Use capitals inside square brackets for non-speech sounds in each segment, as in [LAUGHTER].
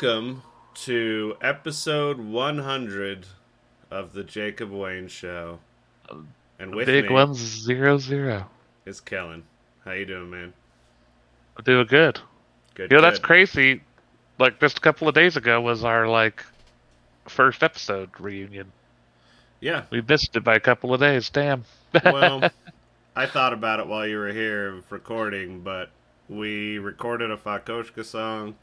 Welcome to episode 100 of the Jacob Wayne Show. And with Big me one's zero zero. is Kelin. How you doing, man? I'm doing good. Good. You know, that's good. crazy. Like just a couple of days ago was our like first episode reunion. Yeah. We missed it by a couple of days. Damn. Well, [LAUGHS] I thought about it while you were here recording, but we recorded a Fakoshka song.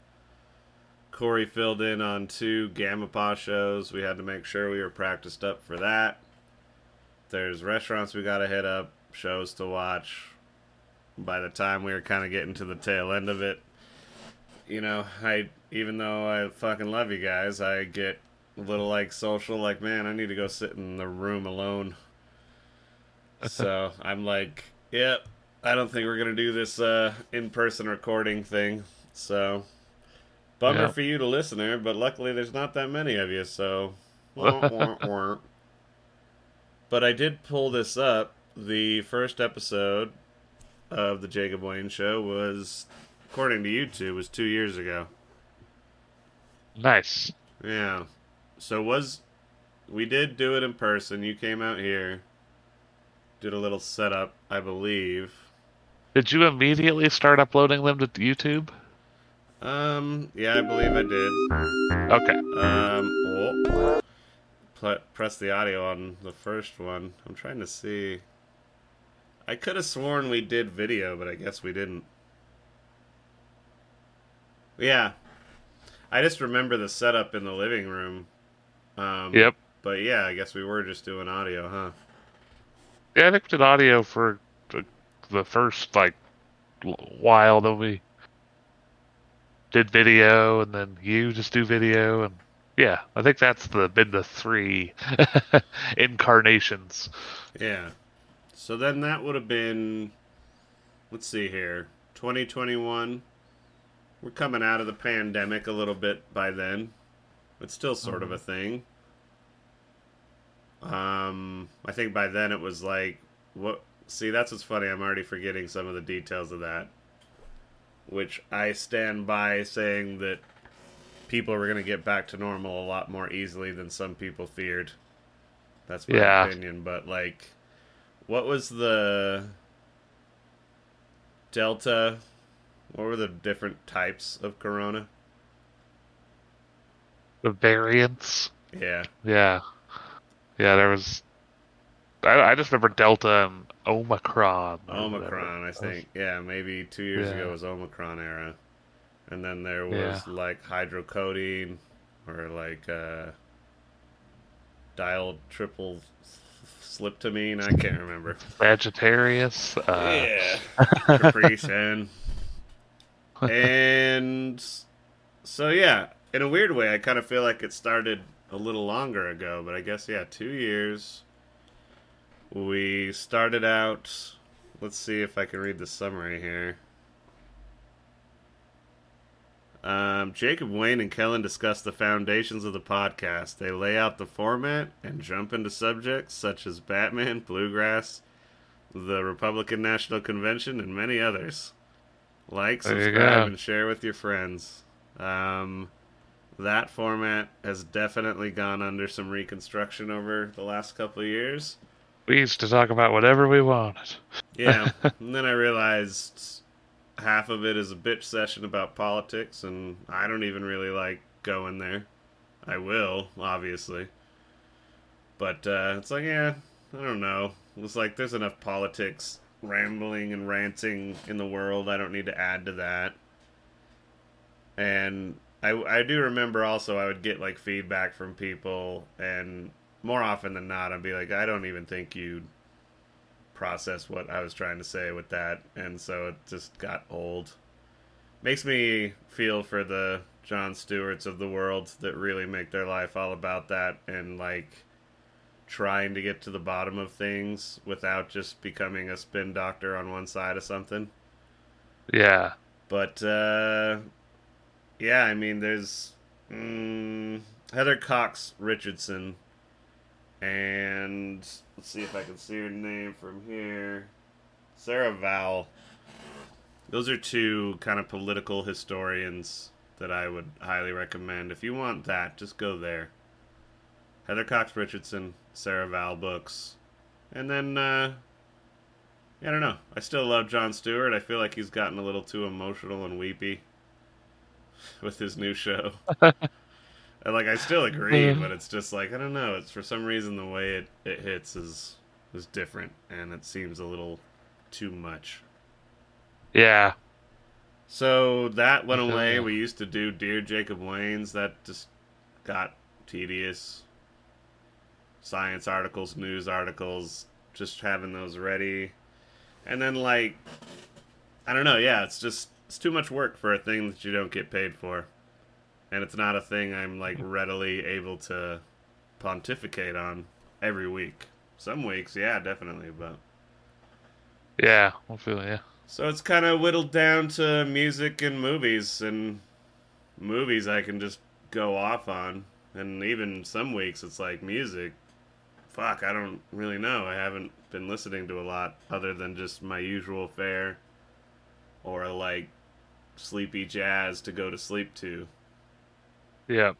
Corey filled in on two Gamma Pa shows. We had to make sure we were practiced up for that. There's restaurants we got to hit up, shows to watch. By the time we were kind of getting to the tail end of it, you know, I even though I fucking love you guys, I get a little like social, like man, I need to go sit in the room alone. so [LAUGHS] I'm like, yep, I don't think we're gonna do this uh, in-person recording thing. So bummer Yeah. for you, the listener, but luckily there's not that many of you. So, [LAUGHS] but I did pull this up. The first episode of the Jacob Wayne Show was, according to YouTube, was two years ago. nice. Yeah. So was we did do it in person. You came out here, did a little setup, I believe. Did you immediately start uploading them to YouTube? Um, yeah, I believe I did. Okay. Um, oh. Pl- press the audio on the first one. I'm trying to see. I could have sworn we did video, but I guess we didn't. Yeah. I just remember the setup in the living room. Um, Yep. But yeah, I guess we were just doing audio, huh? Yeah, I think we did audio for the, the first like while. Then we did video, and then you just do video, and yeah, I think that's the been the three [LAUGHS] incarnations. Yeah. So then that would have been, let's see here, 2021. We're coming out of the pandemic a little bit by then. It's still sort of a thing. Um, I think by then it was like, what? See, that's what's funny. I'm already forgetting some of the details of that. Which I stand by saying that people were going to get back to normal a lot more easily than some people feared. That's my Yeah. opinion. But like, what was the Delta? What were the different types of Corona? The variants. Yeah, Yeah. Yeah, there was. I, I just remember Delta and Omicron. Omicron. I think. Yeah, maybe two years Yeah. ago was Omicron era, and then there was Yeah. like hydrocodone or like uh, dial triple sliptamine. I can't remember. Sagittarius. Uh, yeah, [LAUGHS] [LAUGHS] and so yeah, in a weird way, I kind of feel like it started a little longer ago, but I guess yeah, two years. We started out. Let's see if I can read the summary here. Um, Jacob Wayne and Kelin discuss the foundations of the podcast. They lay out the format and jump into subjects such as Batman, Bluegrass, the Republican National Convention, and many others. Like, subscribe, and share with your friends. Um, that format has definitely gone under some reconstruction over the last couple of years. We used to talk about whatever we wanted. Yeah, [LAUGHS] and then I realized half of it is a bitch session about politics, and I don't even really like going there. I will, obviously. But uh, it's like, yeah, I don't know. It's like there's enough politics rambling and ranting in the world. I don't need to add to that. And I, I do remember also I would get like feedback from people, and more often than not, I'd be like, I don't even think you'd process what I was trying to say with that, and so it just got old. Makes me feel for the Jon Stewarts of the world that really make their life all about that and like trying to get to the bottom of things without just becoming a spin doctor on one side of something. Yeah. But uh yeah, I mean there's mm, Heather Cox Richardson and let's see if I can see her name from here. Sarah Vowell. Those are two kind of political historians that I would highly recommend. If you want that, just go there. Heather Cox Richardson, Sarah Vowell books. And then, uh, I don't know. I still love Jon Stewart. I feel like he's gotten a little too emotional and weepy [LAUGHS] with his new show. [LAUGHS] and, like, I still agree, but it's just like, I don't know. It's for some reason the way it, it hits is, is different, and it seems a little too much. Yeah. So that went away. We used to do Dear Jacob Wayne's. That just got tedious. Science articles, news articles, just having those ready. And then, like, I don't know. Yeah, it's just, it's too much work for a thing that you don't get paid for. And it's not a thing I'm, like, readily able to pontificate on every week. Some weeks, yeah, definitely, but. Yeah, I feel yeah. So it's kind of whittled down to music and movies, and movies I can just go off on. And even some weeks it's like music. Fuck, I don't really know. I haven't been listening to a lot other than just my usual fare or like sleepy jazz to go to sleep to. Yeah.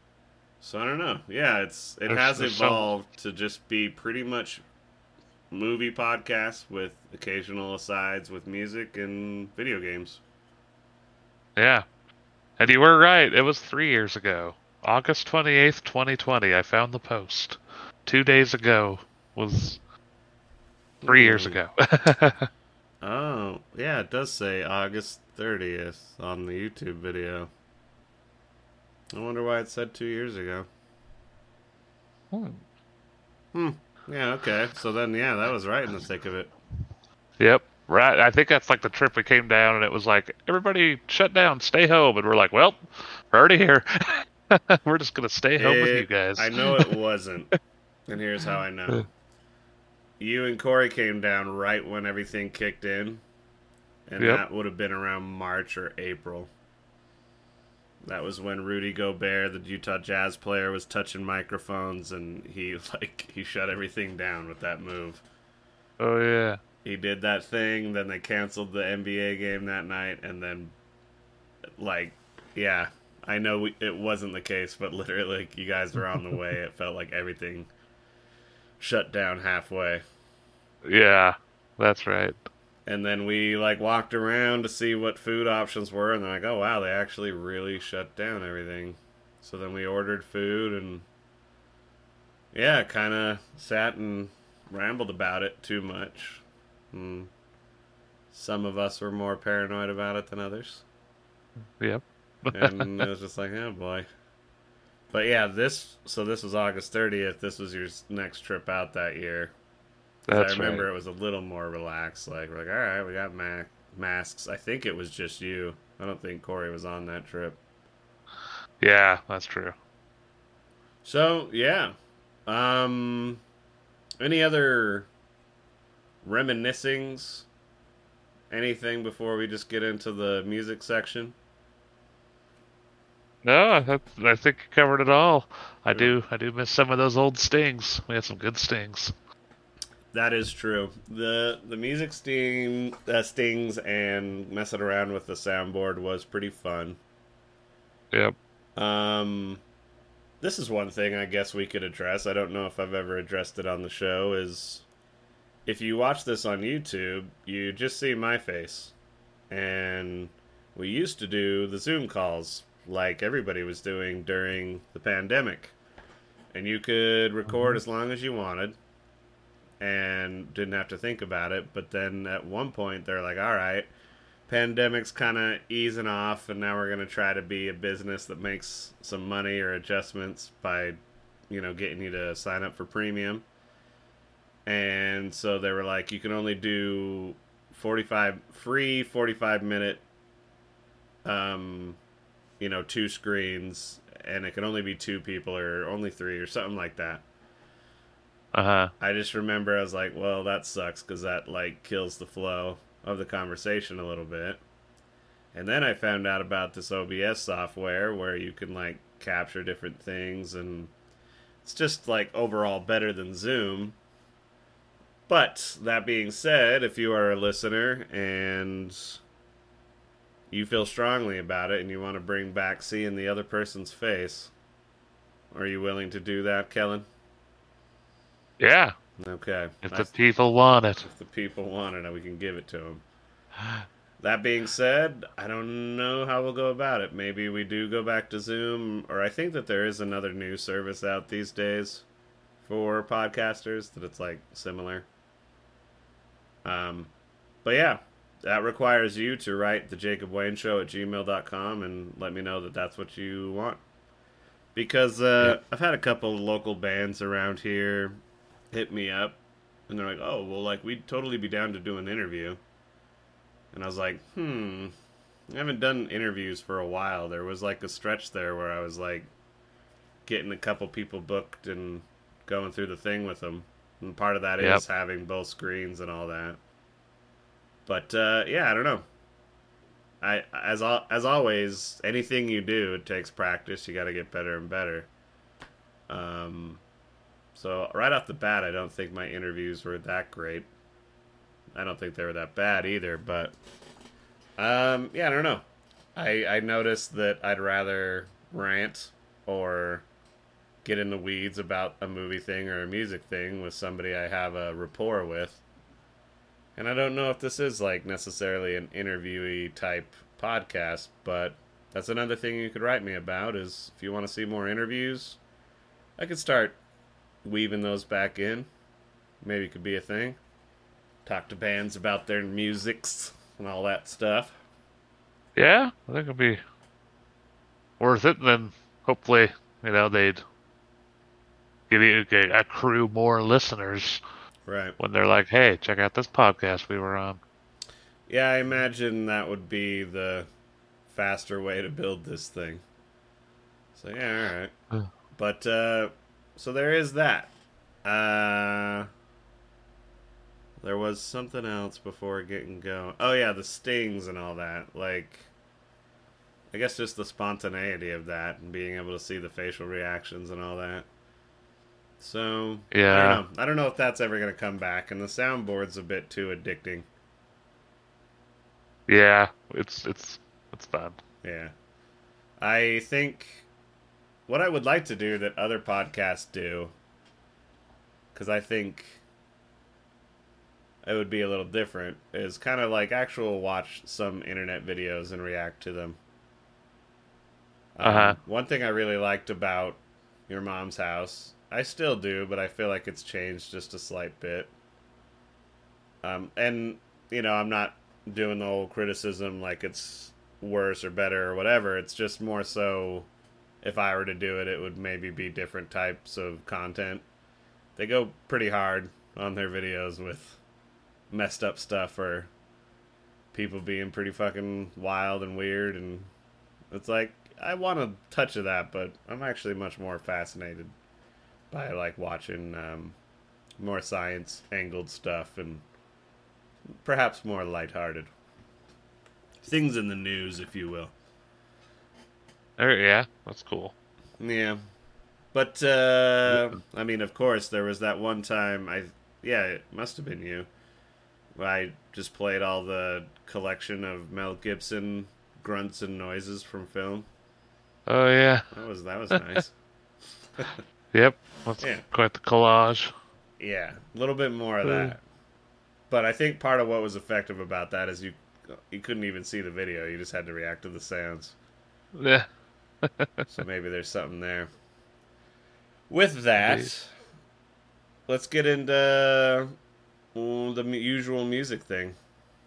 So I don't know. Yeah, it's it There's- has there's some- evolved to just be pretty much movie podcasts with occasional asides with music and video games. Yeah. And you were right. It was three years ago. August 28th, 2020. I found the post. Two days ago was three years ago. [LAUGHS] Oh, yeah, it does say August 30th on the YouTube video. I wonder why it said two years ago. Hmm. Yeah, okay. So then, yeah, that was right in the thick of it. yep. Right. I think that's like the trip we came down and it was like, everybody shut down, stay home. And we're like, well, we're already here. [LAUGHS] we're just going to stay home with you guys. I know it wasn't. and here's how I know. You and Corey came down right when everything kicked in. And Yep. that would have been around March or April. That was when Rudy Gobert, the Utah Jazz player, was touching microphones and he [LAUGHS] like he shut everything down with that move. oh, yeah. He did that thing, then they canceled the NBA game that night and then like yeah, I know we, it wasn't the case, but [LAUGHS] literally, like, you guys were on the way. It felt like everything shut down halfway. [LAUGHS] Yeah. That's right. And then we like walked around to see what food options were, and they're like, "Oh wow, they actually really shut down everything." So then we ordered food, and yeah, kind of sat and rambled about it too much. And some of us were more paranoid about it than others. Yep. and [LAUGHS] it was just like, oh boy. But yeah, this so this was August 30th. This was your next trip out that year. That's I remember right. it was a little more relaxed. Like we're like, all right, we got ma- masks. I think it was just you. I don't think Corey was on that trip. Yeah, that's true. So yeah, um, any other reminiscings? Anything before we just get into the music section? No, I, th- I think you covered it all. I do. I do miss some of those old stings. We had some good stings. That is true. the The music sting uh, stings and messing around with the soundboard was pretty fun. Yep. Um, this is one thing I guess we could address. I don't know if I've ever addressed it on the show. Is if you watch this on YouTube, you just see my face, and we used to do the Zoom calls like everybody was doing during the pandemic, and you could record as long as you wanted, and didn't have to think about it. But then at one point, they're like, all right, pandemic's kind of easing off, and now we're going to try to be a business that makes some money or adjustments by, you know, getting you to sign up for premium. And so they were like, you can only do 45 free 45 minute um you know two screens and it can only be two people or only three or something like that Uh-huh. i just remember i was like well that sucks because that like kills the flow of the conversation a little bit and then i found out about this obs software where you can like capture different things and it's just like overall better than zoom but that being said, if you are a listener and you feel strongly about it and you want to bring back seeing the other person's face, are you willing to do that, Kelin? Yeah. Okay. If I- the people want it. if the people want it, we can give it to them. [GASPS] That being said, I don't know how we'll go about it. Maybe we do go back to Zoom, or I think that there is another new service out these days for podcasters that it's like similar. Um, but yeah, that requires you to write the Jacob Wayne Show at gmail.com and let me know that that's what you want. Because uh, Yeah. I've had a couple of local bands around here hit me up and they're like, "Oh, well, like we'd totally be down to do an interview." And I was like, "Hmm, I haven't done interviews for a while. There was like a stretch there where I was like getting a couple people booked and going through the thing with them, and part of that is Yep. having both screens and all that." But uh, yeah, I don't know. I as al- as always, anything you do, it takes practice. You got to get better and better. Um, so right off the bat, I don't think my interviews were that great. I don't think they were that bad either, but um, yeah, I don't know. I I noticed that I'd rather rant or get in the weeds about a movie thing or a music thing with somebody I have a rapport with. And I don't know if this is like necessarily an interviewee type podcast, but that's another thing you could write me about is if you want to see more interviews, I could start weaving those back in. Maybe it could be a thing. Talk to bands about their musics and all that stuff. Yeah, I think it'd be worth it. And then hopefully, you know, they'd give you a, crew more listeners Right. when they're like, "Hey, check out this podcast we were on." Yeah, I imagine that would be the faster way to build this thing. So yeah, all right. But uh so there is that. Uh there was something else before getting going. Oh yeah, the stings and all that. Like I guess just the spontaneity of that and being able to see the facial reactions and all that. So yeah, I don't know. I don't know if that's ever gonna come back and the soundboard's a bit too addicting. Yeah, it's it's it's bad. Yeah. I think what I would like to do that other podcasts do, because I think it would be a little different, is kind of like actual watch some internet videos and react to them. Um, Uh-huh. One thing I really liked about your mom's house, I still do, but I feel like it's changed just a slight bit. Um, and you know, I'm not doing the whole criticism like it's worse or better or whatever. It's just more so if I were to do it, it would maybe be different types of content. They go pretty hard on their videos with messed up stuff or people being pretty fucking wild and weird and it's like I want a touch of that, but I'm actually much more fascinated by like watching um, more science angled stuff and perhaps more lighthearted things in the news, if you will. Yeah, that's cool. Yeah, but uh, I mean, of course, there was that one time. I yeah, it must have been you. I just played all the collection of Mel Gibson grunts and noises from film. Oh yeah, That was that was [LAUGHS] nice. yep. That's Yeah. quite the collage. Yeah, a little bit more of Hmm. that. But I think part of what was effective about that is you you couldn't even see the video; you just had to react to the sounds. Yeah. So maybe there's something there. With that, let's get into the usual music thing.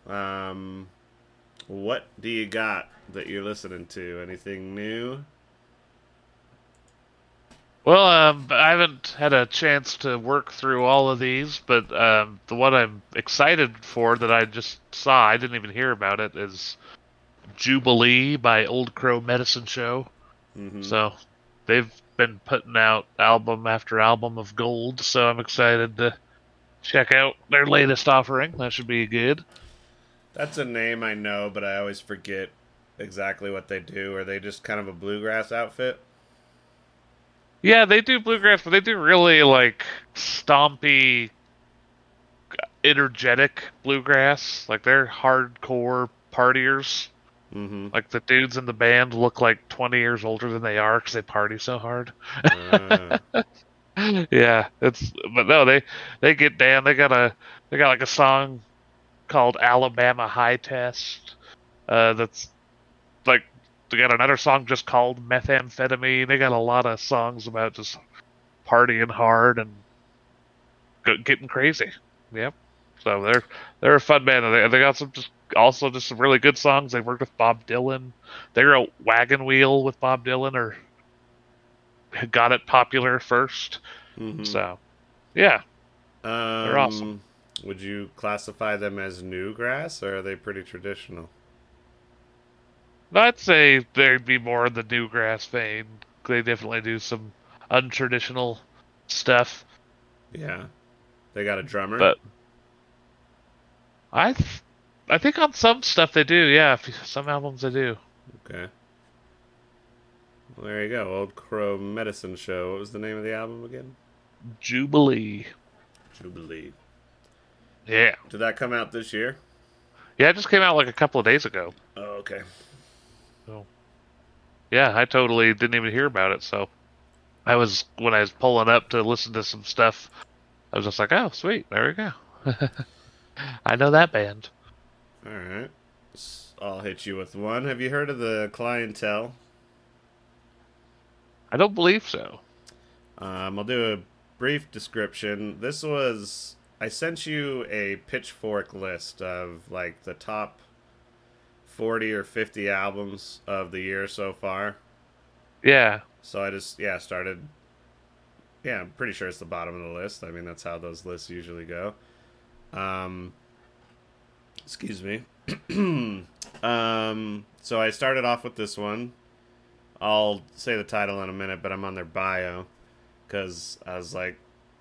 Um, what do you got that you're listening to? Anything new? Well, um, I haven't had a chance to work through all of these, but um, the one I'm excited for that I just saw, I didn't even hear about it, is Jubilee by Old Crow Medicine Show. Mhm. So they've been putting out album after album of gold, so I'm excited to check out their latest offering. That should be good. That's a name I know, but I always forget exactly what they do. Are they just kind of a bluegrass outfit? Yeah, they do bluegrass, but they do really like stompy, energetic bluegrass. Like they're hardcore partiers. Mm-hmm. Like the dudes in the band look like 20 years older than they are because they party so hard. Uh, [LAUGHS] yeah, it's but no, they they get down. They got a they got like a song called Alabama High Test. Uh, that's like they got another song just called Methamphetamine. They got a lot of songs about just partying hard and getting crazy. Yep. So they're they're a fun band. and They they got some just also just some really good songs. They worked with Bob Dylan. They're a wagon wheel with Bob Dylan or got it popular 1st mhm. So yeah. um, they're awesome. Would you classify them as new grass, or are they pretty traditional? I'd say they'd be more in the newgrass vein. They definitely do some untraditional stuff. Yeah, they got a drummer. But I th- I think on some stuff they do, yeah. Some albums they do. okay. Well, there you go. Old Crow Medicine Show. What was the name of the album again? Jubilee. Jubilee. Yeah. Did that come out this year? Yeah, it just came out like a couple of days ago. Oh, okay. Yeah, I totally didn't even hear about it. So I was when I was pulling up to listen to some stuff, I was just like, "Oh, sweet, there we go." [LAUGHS] I know that band. All right. I'll hit you with one. Have you heard of the Clientele? I don't believe so. Um, I'll do a brief description. This was I sent you a pitchfork list of like the top forty or fifty albums of the year so far. Yeah. So I just yeah started. Yeah, I'm pretty sure it's the bottom of the list. I mean that's how those lists usually go. Um, excuse me. [CLEARS THROAT] um, so I started off with this one. I'll say the title in a minute, but I'm on their bio because I was like,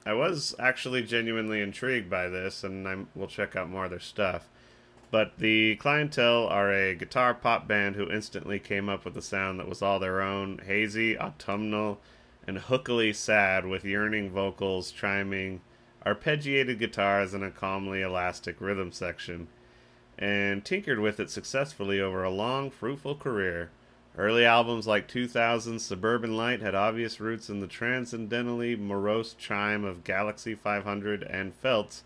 I was actually genuinely intrigued by this, and I'm, we'll check out more of their stuff. But the Clientele are a guitar pop band who instantly came up with a sound that was all their own, hazy, autumnal, and hookily sad, with yearning vocals chiming, arpeggiated guitars, and a calmly elastic rhythm section, and tinkered with it successfully over a long, fruitful career. Early albums like 2000's Suburban Light had obvious roots in the transcendentally morose chime of Galaxie 500 and Felt,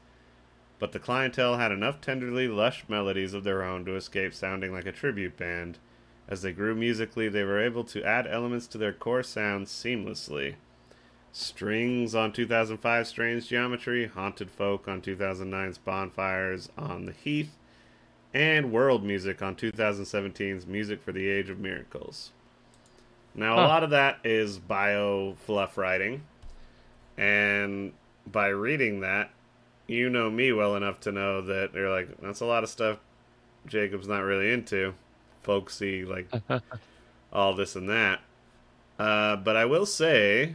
but the clientele had enough tenderly lush melodies of their own to escape sounding like a tribute band. As they grew musically, they were able to add elements to their core sound seamlessly. Strings on 2005's Strange Geometry, Haunted Folk on 2009's Bonfires on the Heath, and world music on 2017's Music for the Age of Miracles. Now, a lot of that is bio fluff writing, and by reading that, you know me well enough to know that you're like, that's a lot of stuff Jacob's not really into. Folksy, like [LAUGHS] all this and that. Uh, but I will say,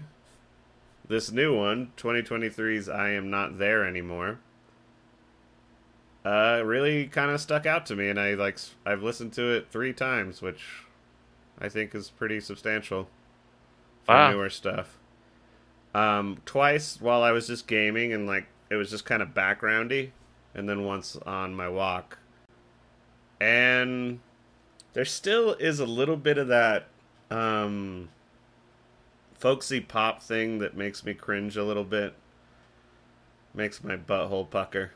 this new one, 2023's I Am Not There Anymore, uh, really kind of stuck out to me, and I like I've listened to it three times, which I think is pretty substantial for Wow. newer stuff. Um, twice while I was just gaming and like it was just kind of backgroundy, and then once on my walk, and there still is a little bit of that um, folksy pop thing that makes me cringe a little bit, makes my butthole pucker.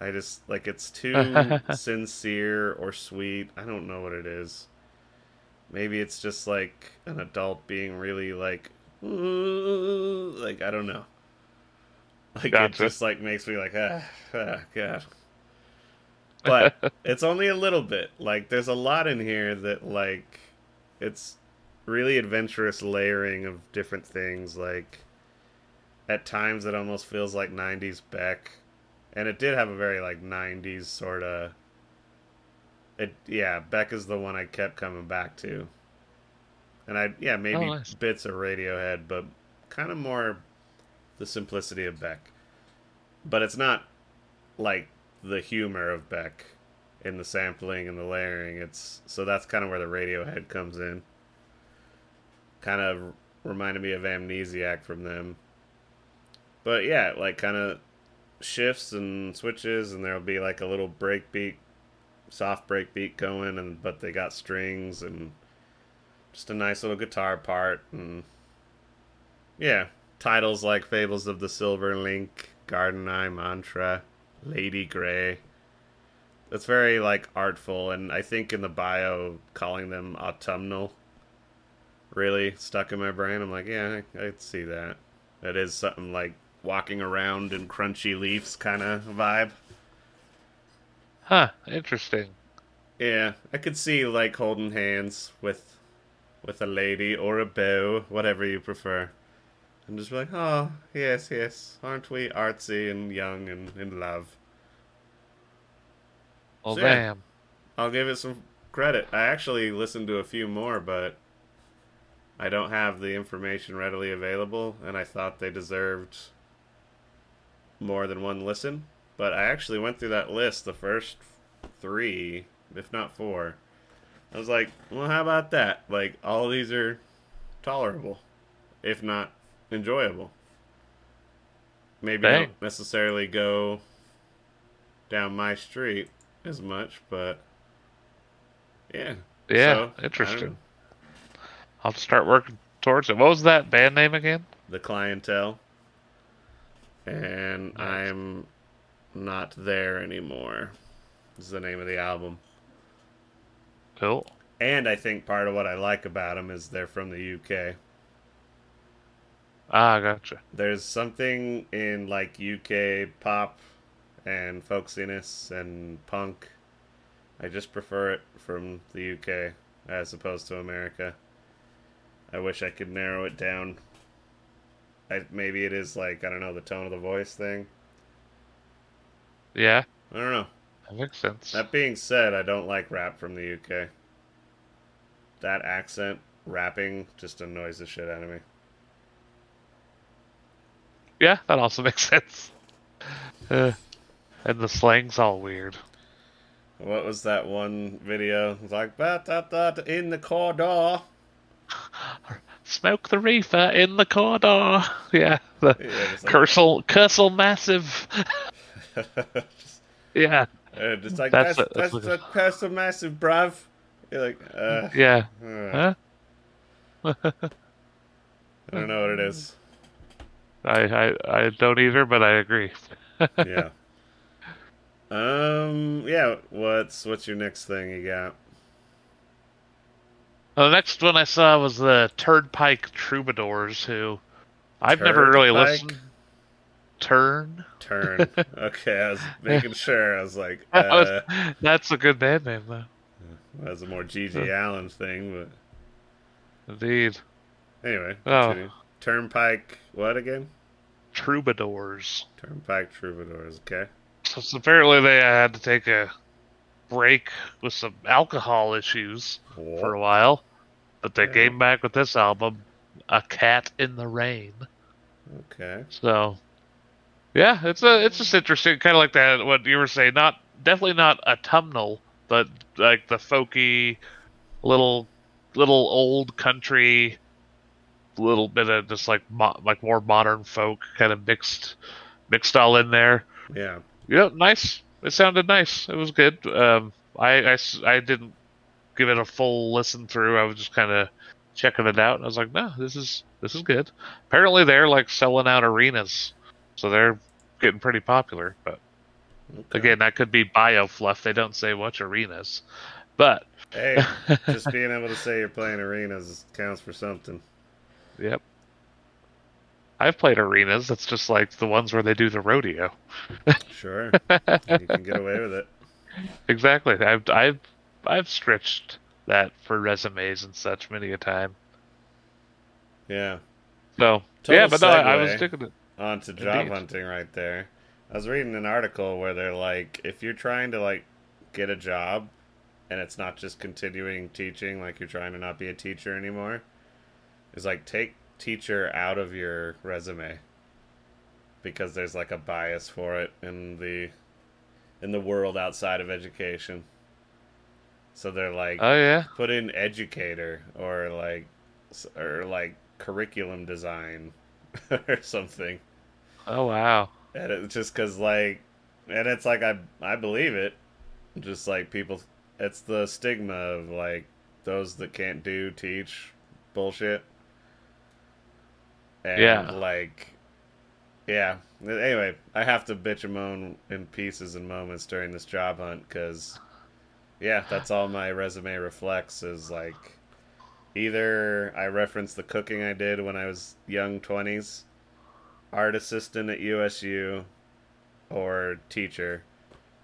I just like it's too [LAUGHS] sincere or sweet. I don't know what it is. Maybe it's just like an adult being really like, "Ooh," like I don't know. Like it just like makes me like ah, ah god. But [LAUGHS] it's only a little bit. Like there's a lot in here that like it's really adventurous layering of different things. Like at times it almost feels like 90s Beck, and it did have a very like 90s sort of. It yeah, Beck is the one I kept coming back to. And I yeah maybe Oh, nice. bits of Radiohead, but kind of more the simplicity of Beck. But it's not like the humor of Beck in the sampling and the layering. It's so that's kind of where the Radiohead comes in. Kind of reminded me of Amnesiac from them. But yeah, like kind of shifts and switches, and there'll be like a little break beat, soft break beat going, and but they got strings and just a nice little guitar part, and yeah, titles like Fables of the Silver Link, Garden Eye Mantra, Lady Grey. That's very like artful, and I think in the bio calling them autumnal really stuck in my brain. I'm like, yeah, I, I'd see that. That is something like walking around in crunchy leaves kind of vibe. Huh. Interesting. Yeah, I could see like holding hands with with a lady or a beau, whatever you prefer. And just be like, oh, yes, yes, aren't we artsy and young and in love? Oh, So, yeah. damn. I'll give it some credit. I actually listened to a few more, but I don't have the information readily available, and I thought they deserved more than one listen. But I actually went through that list, the first three, if not four. I was like, well, how about that? Like, all these are tolerable, if not enjoyable. Maybe Dang. don't necessarily go down my street as much, but yeah. Yeah. So, interesting. I'll start working towards it. What was that band name again? The clientele. And. I'm not there anymore. Is the name of the album. Cool. And I think part of what I like about them is they're from the UK. Ah, gotcha. There's something in like UK pop and folksiness and punk. I just prefer it from the UK as opposed to America. I wish I could narrow it down. I, maybe it is like I don't know the tone of the voice thing. Yeah, I don't know. that makes sense. That being said, I don't like rap from the UK. That accent, rapping, just annoys the shit out of me. Yeah, that also [LAUGHS] makes sense. Uh, and the slang's all weird. What was that one video? It's like ba da da da, in the corridor. [LAUGHS] Smoke the reefer in the corridor. Yeah, the Yeah, like, Cursal, Cursal massive. just, [LAUGHS] Yeah, uh, just like That's that's a- that's, that's that's, a- that's a massive bruv. You're like, uh, yeah. uh, Huh? [LAUGHS] I don't know what it is. I, I I don't either, but I agree. Yeah. um. Yeah. What's what's your next thing you got? The next one I saw was the Turnpike Troubadours, who I've never really listened. Turn. Turn. [LAUGHS] okay, I was making sure. I was like, [LAUGHS] That was- uh, That's a good band name, though. that was a more G.G. Allen thing, but Indeed. anyway. Oh. continue. Turnpike. What again? Troubadours. Turnpike Troubadours. Okay. So, so apparently they had to take a break with some alcohol issues for a while, but they Yeah. came back with this album, "A Cat in the Rain." Okay. So, yeah, it's a it's just interesting, kind of like that. What you were saying, not definitely not autumnal, but like the folky, little little old country, little bit of just like mo- like more modern folk kind of mixed mixed all in there. Yeah. Yeah, nice. It sounded nice. It was good. Um, I, I I didn't give it a full listen through. I was just kind of checking it out, and I was like, no, this is this is good. Apparently, they're like selling out arenas, so they're getting pretty popular. But Okay. again, that could be bio fluff. They don't say which arenas, but Hey, [LAUGHS] just being able to say you're playing arenas counts for something. yep. I've played arenas. It's just like the ones where they do the rodeo. Sure, [LAUGHS] you can get away with it. Exactly. I've I've I've stretched that for resumes and such many a time. Yeah. So Total yeah, but no, I, I was sticking it. On to job Indeed. hunting right there. I was reading an article where they're like, if you're trying to like get a job, and it's not just continuing teaching, like you're trying to not be a teacher anymore, is like take teacher out of your resume because there's like a bias for it in the in the world outside of education. So they're like, Oh yeah. put in educator or like or like curriculum design [LAUGHS] or something Oh wow. and it's just because like and it's like i i believe it just like people it's the stigma of like those that can't do teach bullshit and Yeah. like yeah anyway i have to bitch and moan in pieces and moments during this job hunt because yeah that's all my resume reflects is like either i reference the cooking i did when i was young 20s art assistant at usu or teacher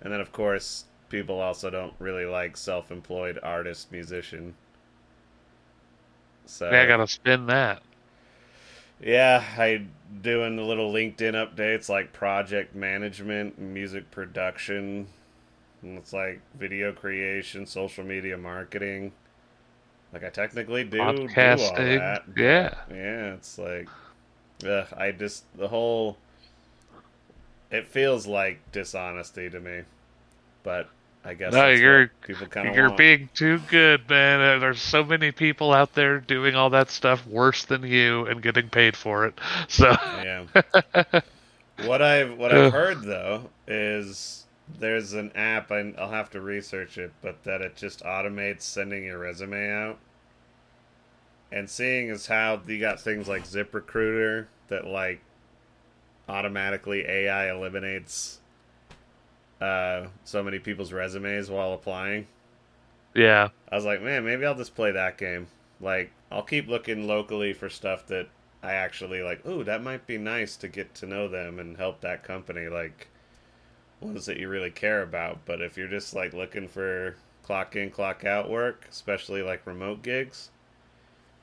and then of course people also don't really like self-employed artist musician so Yeah, I gotta spin that. Yeah, I doing the little LinkedIn updates like project management, music production. And it's like video creation, social media marketing. Like I technically do do all that. Yeah. Yeah, it's like ugh, I just the whole it feels like dishonesty to me. But I guess No, you're- people kind of You're want. being too good, man. Uh, There's so many people out there doing all that stuff worse than you and getting paid for it. [LAUGHS] So Yeah. [LAUGHS] what I've what I've heard though is there's an app I, I'll have to research it, but that it just automates sending your resume out. And seeing as how you got things like ZipRecruiter that like automatically AI eliminates uh, so many people's resumes while applying. yeah, I was like, man, maybe I'll just play that game. Like, I'll keep looking locally for stuff that I actually like. Ooh, that might be nice to get to know them and help that company. Like, ones that you really care about. But if you're just like looking for clock in, clock out work, especially like remote gigs,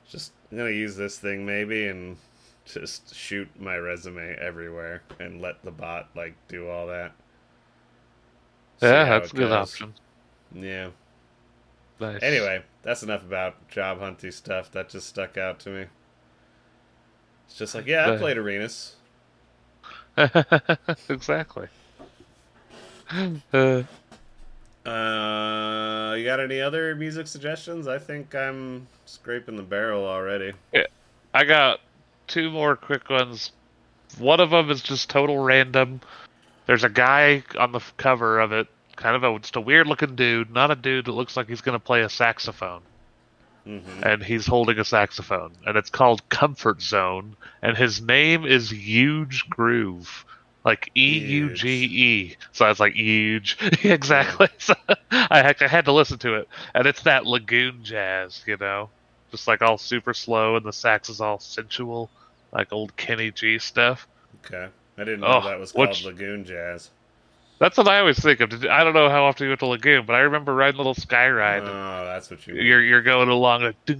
just I'm gonna use this thing maybe and [LAUGHS] just shoot my resume everywhere and let the bot like do all that. Yeah, that's a good goes. option. Yeah. Nice. Anyway, that's enough about job hunting stuff. That just stuck out to me. It's just like, yeah, I played arenas. [LAUGHS] exactly. Uh, Uh, you got any other music suggestions? I think I'm scraping the barrel already. Yeah, I got two more quick ones. One of them is just total random. There's a guy on the cover of it, kind of a just a weird looking dude, not a dude that looks like he's going to play a saxophone. hmm and he's holding a saxophone, and it's called Comfort Zone, and his name is Huge Groove, like E U G E. So I was like huge, [LAUGHS] exactly. [LAUGHS] So I had, I had to listen to it, and it's that lagoon jazz, you know, just like all super slow, and the sax is all sensual, like old Kenny G stuff. Okay. I didn't know Oh, that was called what's- Lagoon Jazz. That's what I always think of. I don't know how often you went to Lagoon, but I remember riding a little sky ride. Oh, that's what you you're you're going along dee.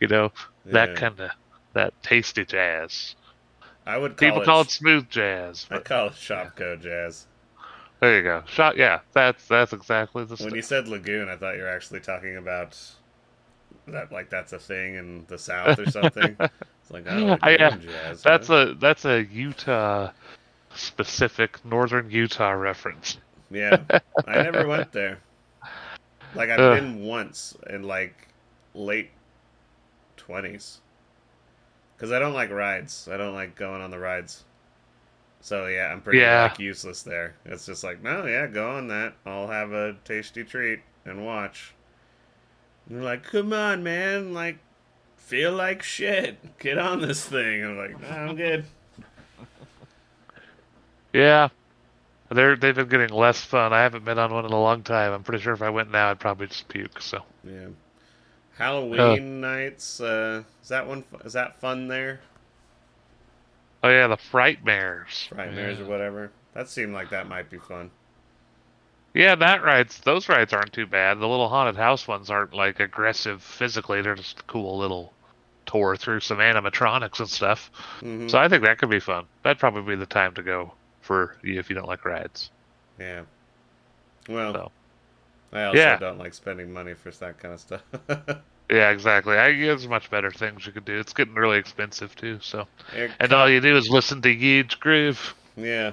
you know that Yeah. kind of that tasty jazz. I would call People it, call it smooth jazz. I But call it Shopko Jazz. there you go. Shot. Yeah, that's that's exactly the When stuff. you said Lagoon, I thought you were actually talking about that, like that's a thing in the South or something. [LAUGHS] it's like, I, uh, Jazz. That's a that's a Utah specific northern Utah reference. Yeah, I never went [LAUGHS] there. Like I've Ugh. been once in like late twenties, because I don't like rides. I don't like going on the rides. So yeah, I'm pretty Yeah. like useless there. It's just like, no, yeah, go on that. I'll have a tasty treat and watch. And they're like, come on, man, like feel like shit. Get on this thing. I'm like, nah, I'm good. Yeah, they're they've been getting less fun. I haven't been on one in a long time. I'm pretty sure if I went now, I'd probably just puke. So Yeah. Halloween nights. Uh, is that one? Is that fun there? Oh yeah, the Frightmares. Frightmares yeah. or whatever. That seemed like that might be fun. Yeah, that rides. Those rides aren't too bad. The little haunted house ones aren't like aggressive physically. They're just cool little tour through some animatronics and stuff. hmm So I think that could be fun. That'd probably be the time to go for you if you don't like rides. Yeah. Well, So. I also Yeah. don't like spending money for that kind of stuff. [LAUGHS] Yeah, exactly. I there's much better things you could do. It's getting really expensive too. So, and all you do is listen to Huge Groove. yeah.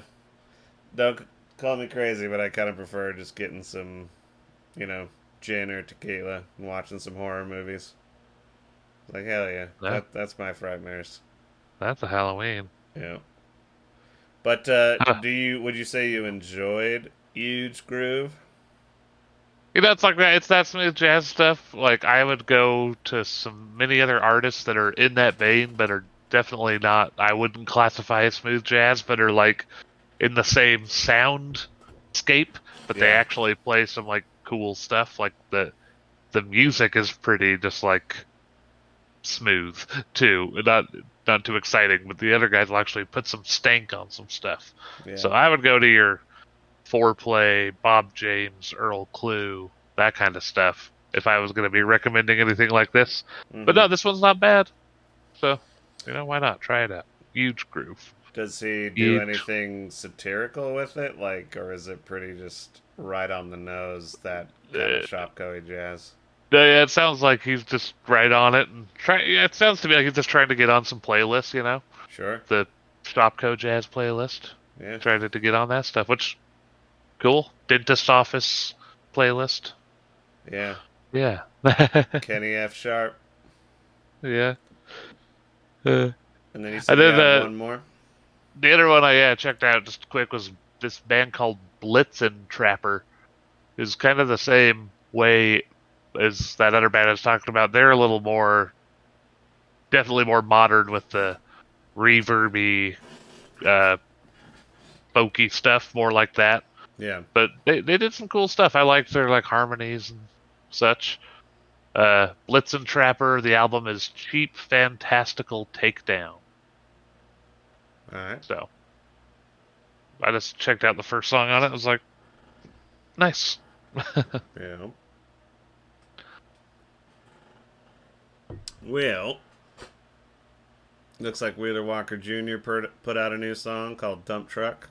Don't call me crazy, but I kind of prefer just getting some, you know, gin or tequila and watching some horror movies. Like hell yeah, Yeah. That, that's my frightmares. That's a Halloween. Yeah. But uh, Huh. do you? Would you say you enjoyed Huge Groove? You know, it's like that. It's that smooth jazz stuff. Like I would go to some many other artists that are in that vein, but are definitely not. I wouldn't classify as smooth jazz, but are like in the same soundscape. But they actually play some like cool stuff. Like the the music is pretty just like smooth too. Not not too exciting, but the other guys will actually put some stank on some stuff. Yeah. So I would go to your Fourplay, Bob James, Earl Klugh, that kind of stuff. If I was going to be recommending anything like this, but Mhm. no, this one's not bad. So, you know, why not try it out? Huge groove. Does he do Huge. anything satirical with it, like, or is it pretty just right on the nose that kind Uh, of Shopko jazz? No, yeah, it sounds like he's just right on it and try. Yeah, it sounds to me like he's just trying to get on some playlists. You know, Sure. the Shopko Jazz playlist. Yeah. Trying to, to get on that stuff, which cool. Dentist office playlist. Yeah. Yeah. [LAUGHS] Kenny F. Sharp, yeah. Uh, and then he said uh, one more. The other one I yeah, checked out just quick was this band called Blitzen Trapper. Is kind of the same way as that other band I was talking about. They're a little more, definitely more modern with the reverby, uh, folky stuff, more like that. Yeah. But they they did some cool stuff. I liked their like harmonies and such. Uh, Blitzen Trapper. The album is Cheap Fantastical Takedown. All right. So I just checked out the first song on it. I was like, nice. [LAUGHS] Yeah. Well, looks like Wheeler Walker Jr. put out a new song called "Dump Truck."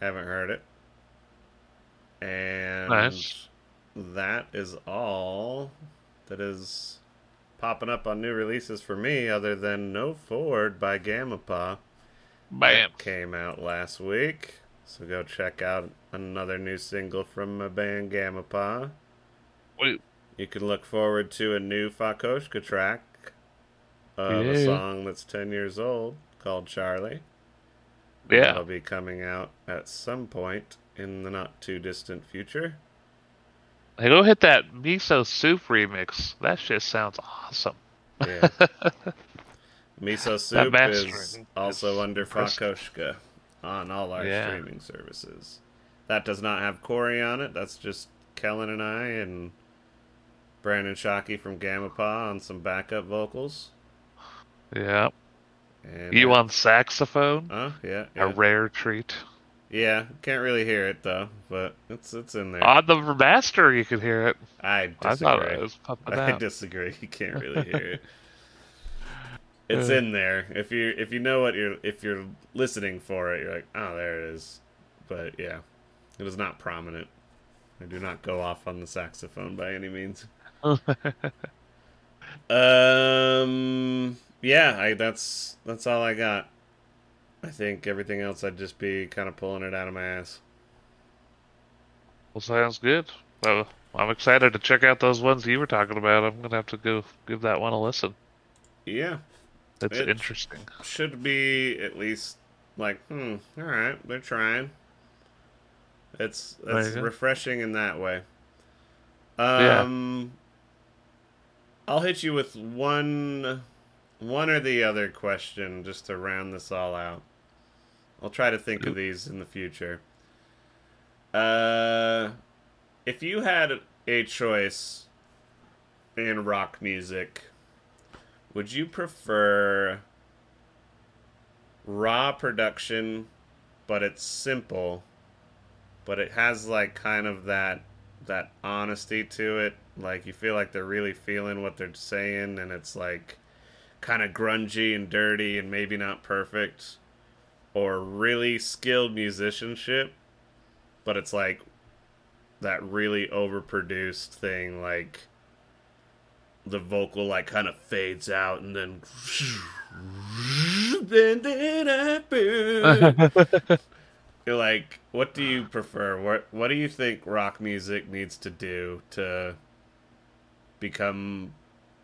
Haven't heard it, and Nice. that is all that is popping up on new releases for me, other than "No Ford" by Gamma Pa. Bam. That came out last week. So go check out another new single from my band Gamma Pa. Wait, You can look forward to a new Fakoshka track of a song that's 10 years old called Charlie. yeah. That'll be coming out at some point in the not too distant future. Hey, go hit that miso soup remix. That shit sounds awesome. Yeah. [LAUGHS] Miso Soup mastering is is also under impressive. Fakoshka on all our Yeah. streaming services. That does not have Corey on it. That's just Kelin and I and Brandon Shockey from Gamma Pa on some backup vocals. Yeah. And You uh, on saxophone? Huh? Yeah. A rare treat. yeah. Can't really hear it though, but it's it's in there. On the master, you can hear it. I I disagree. it was pumping [LAUGHS] I out. disagree. You can't really hear it. [LAUGHS] It's Uh. in there. If you if you know what you're if you're listening for it, you're like, oh, there it is. But yeah, it is not prominent. I do not go off on the saxophone by any means. Um. Yeah. I that's that's all I got. I think everything else I'd just be kind of pulling it out of my ass. Well, sounds good. Well, I'm excited to check out those ones you were talking about. I'm gonna have to go give that one a listen. Yeah. that's It- interesting. should be at least like, hmm, all right, they're trying. It's it's refreshing in that way. Yeah. I'll hit you with one, one or the other question just to round this all out. I'll try to think of these in the future. Uh, if you had a choice in rock music, would you prefer raw production, but it's simple, but it has like kind of that that honesty to it. Like you feel like they're really feeling what they're saying, and it's like kind of grungy and dirty and maybe not perfect, or really skilled musicianship, but it's like that really overproduced thing, like the vocal like kind of fades out and then [LAUGHS] then then I. [LAUGHS] You're like, what do you prefer? What what do you think rock music needs to do to become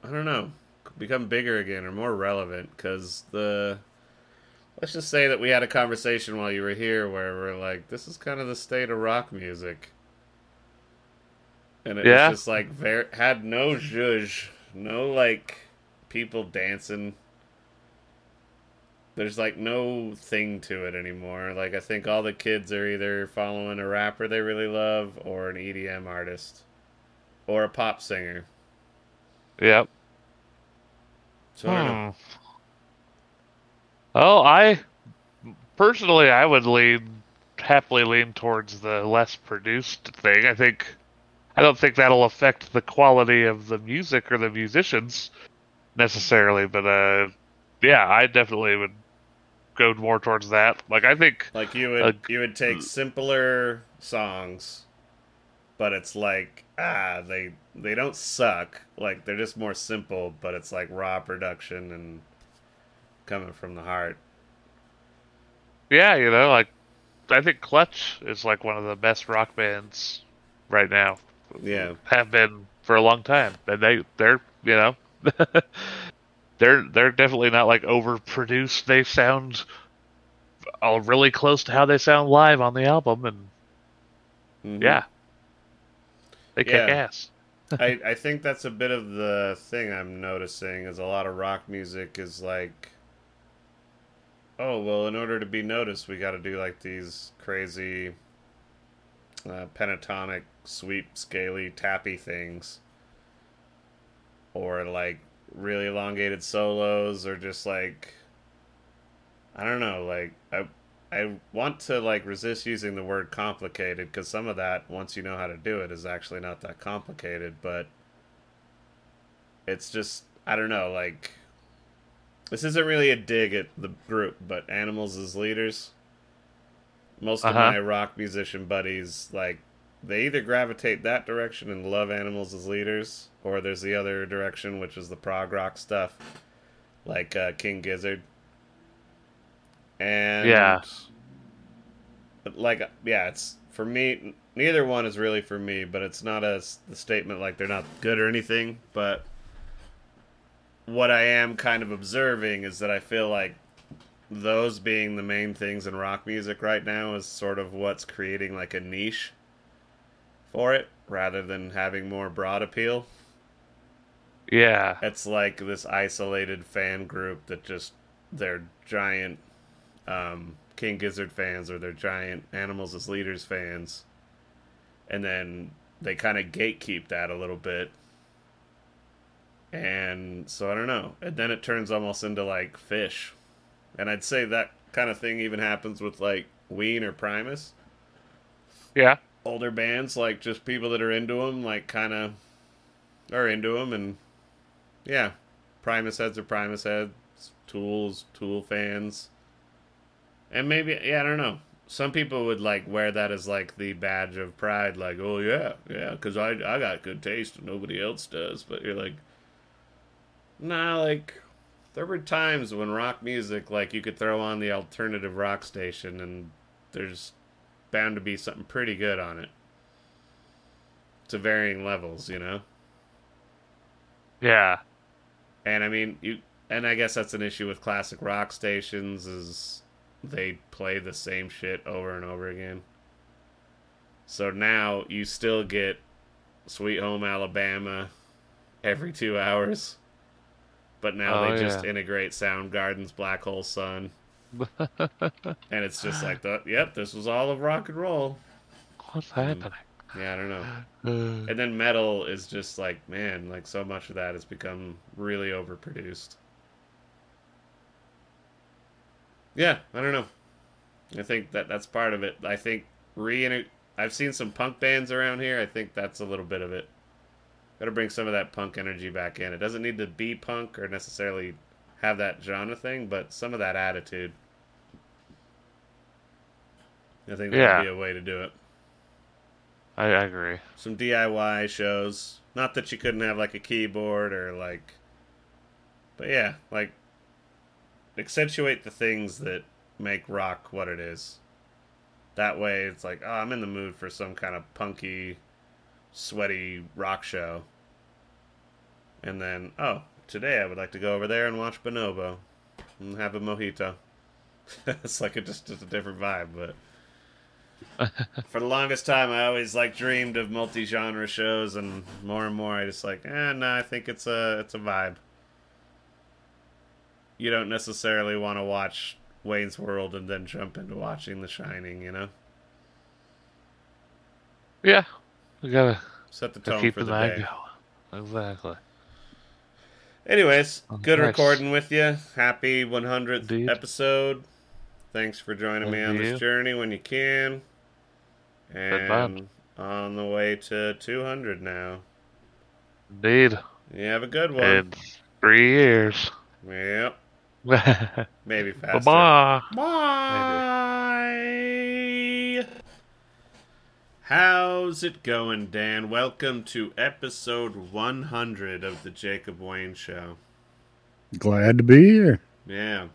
I don't know, become bigger again or more relevant cuz the let's just say that we had a conversation while you were here where we're like this is kind of the state of rock music. And it Yeah. was just like very had no zhuzh, no like people dancing there's like no thing to it anymore. Like I think all the kids are either following a rapper they really love or an EDM artist or a pop singer. Yep. So I. Hmm. Oh, I personally, I would lean happily lean towards the less produced thing. I think I don't think that'll affect the quality of the music or the musicians necessarily, but uh, yeah, I definitely would go more towards that. Like I think, like you would uh, you would take simpler songs, but it's like ah they they don't suck. Like they're just more simple, but it's like raw production and coming from the heart. yeah, you know, like I think Clutch is like one of the best rock bands right now. Yeah. have been for a long time, and they they're you know [LAUGHS] they're they're definitely not like overproduced. They sound all really close to how they sound live on the album, and Mhm. yeah, they kick Yeah. ass. [LAUGHS] I, I think that's a bit of the thing I'm noticing is a lot of rock music is like oh well in order to be noticed we got to do like these crazy uh, pentatonic sweep scaly tappy things or like really elongated solos or just like I don't know like I I want to like resist using the word complicated because some of that, once you know how to do it, is actually not that complicated. But it's just I don't know. Like this isn't really a dig at the group, but animals as leaders. Most of Uh-huh. my rock musician buddies like they either gravitate that direction and love animals as leaders, or there's the other direction, which is the prog rock stuff, like uh, King Gizzard. And Yeah. like yeah, it's for me. Neither one is really for me, but it's not a s- the statement like they're not good or anything. But what I am kind of observing is that I feel like those being the main things in rock music right now is sort of what's creating like a niche for it, rather than having more broad appeal. Yeah, It's like this isolated fan group that just they're giant um, King Gizzard fans or they're giant Animals as Leaders fans, and then they kind of gatekeep that a little bit. And so I don't know. And then it turns almost into like Phish. And I'd say that kind of thing even happens with like Ween or Primus. yeah, Older bands, like just people that are into them, like kind of are into them. And yeah, Primus heads are Primus heads, Tools, Tool fans. And maybe, yeah, I don't know. Some people would like wear that as like the badge of pride, like, oh yeah, yeah, because I, I got good taste and nobody else does. But you're like, nah, like, there were times when rock music, like, you could throw on the alternative rock station and there's bound to be something pretty good on it. To varying levels, you know? yeah, And I mean, you and I guess that's an issue with classic rock stations is they play the same shit over and over again. So now you still get Sweet Home Alabama every 2 hours. But now Oh, they just yeah. integrate Soundgarden's Black Hole Sun. [LAUGHS] and it's just like the yep, this was all of rock and roll. what's hmm. happening? Yeah, I don't know. [SIGHS] And then metal is just like, man, like so much of that has become really overproduced. Yeah, I don't know. I think that that's part of it. I think re I've seen some punk bands around here. I think that's a little bit of it. Got to bring some of that punk energy back in. It doesn't need to be punk or necessarily have that genre thing, but some of that attitude. I think that Yeah. would be a way to do it I, I agree. some DIY shows. Not that you couldn't have like a keyboard or like, but yeah, like accentuate the things that make rock what it is. That way, it's like, oh, I'm in the mood for some kind of punky, sweaty rock show. And then, oh, today I would like to go over there and watch Bonobo and have a mojito. [LAUGHS] it's like it just it's a different vibe, but [LAUGHS] for the longest time, I always like dreamed of multi-genre shows, and more and more, I just like, eh, no, I think it's a it's a vibe. You don't necessarily want to watch Wayne's World and then jump into watching The Shining, you know. Yeah, we gotta Set the tone keep for the day. going. Exactly. Anyways, Oh, good nice. recording with you. Happy 100th Indeed. episode. Thanks for joining me on you. this journey when you can. And on the way to 200 now. Indeed. You have a good one. In three years. Yep. Bye [LAUGHS] Maybe faster. bye. Bye. How's it going, Dan? Welcome to episode 100 of the Jacob Wayne Show. Glad to be here. Yeah.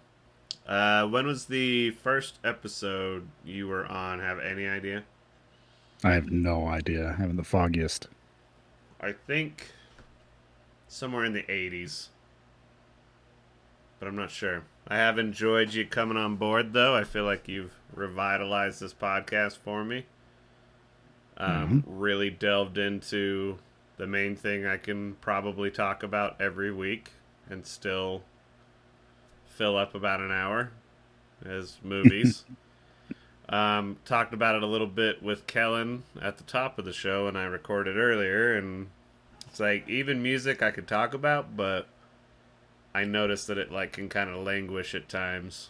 Uh, when was the first episode you were on? Have any idea? I have no idea. I haven't the foggiest. I think somewhere in the 80s. But I'm not sure. I have enjoyed you coming on board, though. I feel like you've revitalized this podcast for me. Um, Really delved into the main thing I can probably talk about every week and still fill up about an hour as movies. [LAUGHS] um, talked about it a little bit with Kelin at the top of the show, and I recorded earlier. And it's like even music I could talk about, but I noticed that it like can kind of languish at times,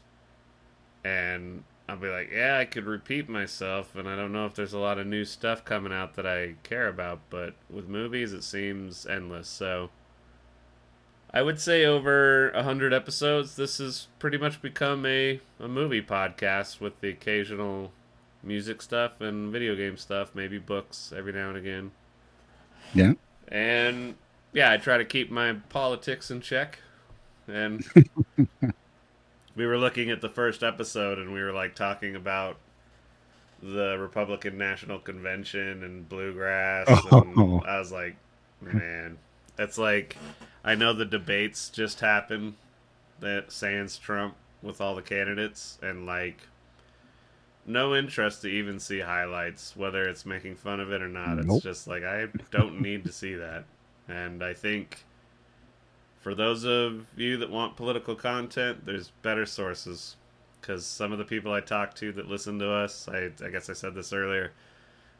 and I'll be like, yeah, I could repeat myself, and I don't know if there's a lot of new stuff coming out that I care about. But with movies, it seems endless. So. I would say over a hundred episodes, this has pretty much become a, a movie podcast with the occasional music stuff and video game stuff, maybe books every now and again. Yeah. And yeah, I try to keep my politics in check. And [LAUGHS] we were looking at the first episode and we were like talking about the Republican National Convention and bluegrass. And Oh. I was like, man, it's like I know the debates just happened that sans Trump with all the candidates and like no interest to even see highlights, whether it's making fun of it or not. It's just like I don't need to see that. And I think for those of you that want political content, there's better sources. Because some of the people I talk to that listen to us, I, I guess I said this earlier,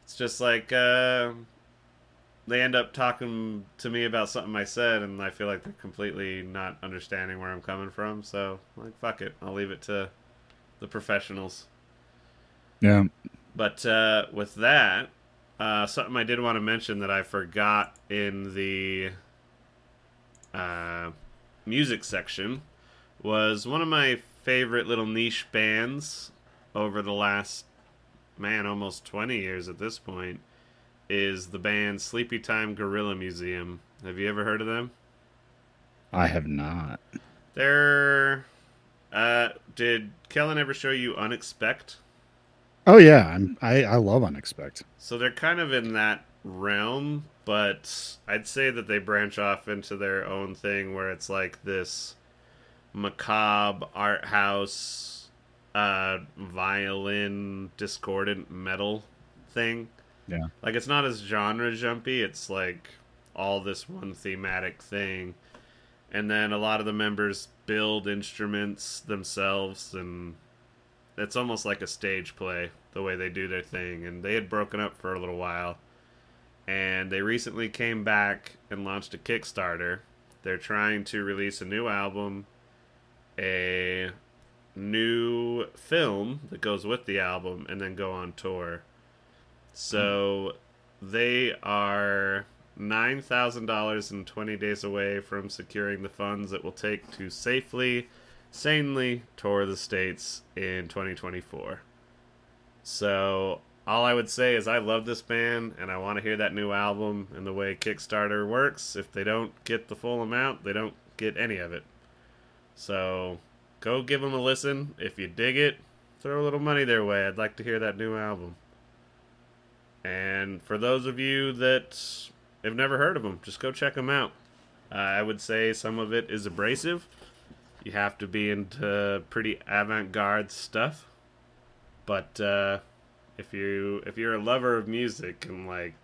it's just like uh, they end up talking to me about something I said, and I feel like they're completely not understanding where I'm coming from. So, like, fuck it. I'll leave it to the professionals. Yeah. But uh, with that, uh, something I did want to mention that I forgot in the uh, music section was one of my favorite little niche bands over the last, man, almost 20 years at this point is the band Sleepytime Gorilla Museum. Have you ever heard of them? I have not. They're. Uh, did Kelin ever show you Unexpect? Oh yeah, I'm, I I love Unexpect. So they're kind of in that realm, but I'd say that they branch off into their own thing where it's like this macabre art house uh violin discordant metal thing. Yeah. Like it's not as genre jumpy, it's like all this one thematic thing. And then a lot of the members build instruments themselves and it's almost like a stage play the way they do their thing and they had broken up for a little while and they recently came back and launched a Kickstarter. They're trying to release a new album, a new film that goes with the album, and then go on tour. So they are $9,000 and 20 days away from securing the funds it will take to safely, sanely tour the States in 2024. So all I would say is I love this band and I want to hear that new album and the way Kickstarter works. If they don't get the full amount, they don't get any of it. So go give them a listen. If you dig it, throw a little money their way. I'd like to hear that new album. And for those of you that have never heard of them, just go check them out. Uh, I would say some of it is abrasive. You have to be into pretty avant-garde stuff. But uh, if you if you're a lover of music and like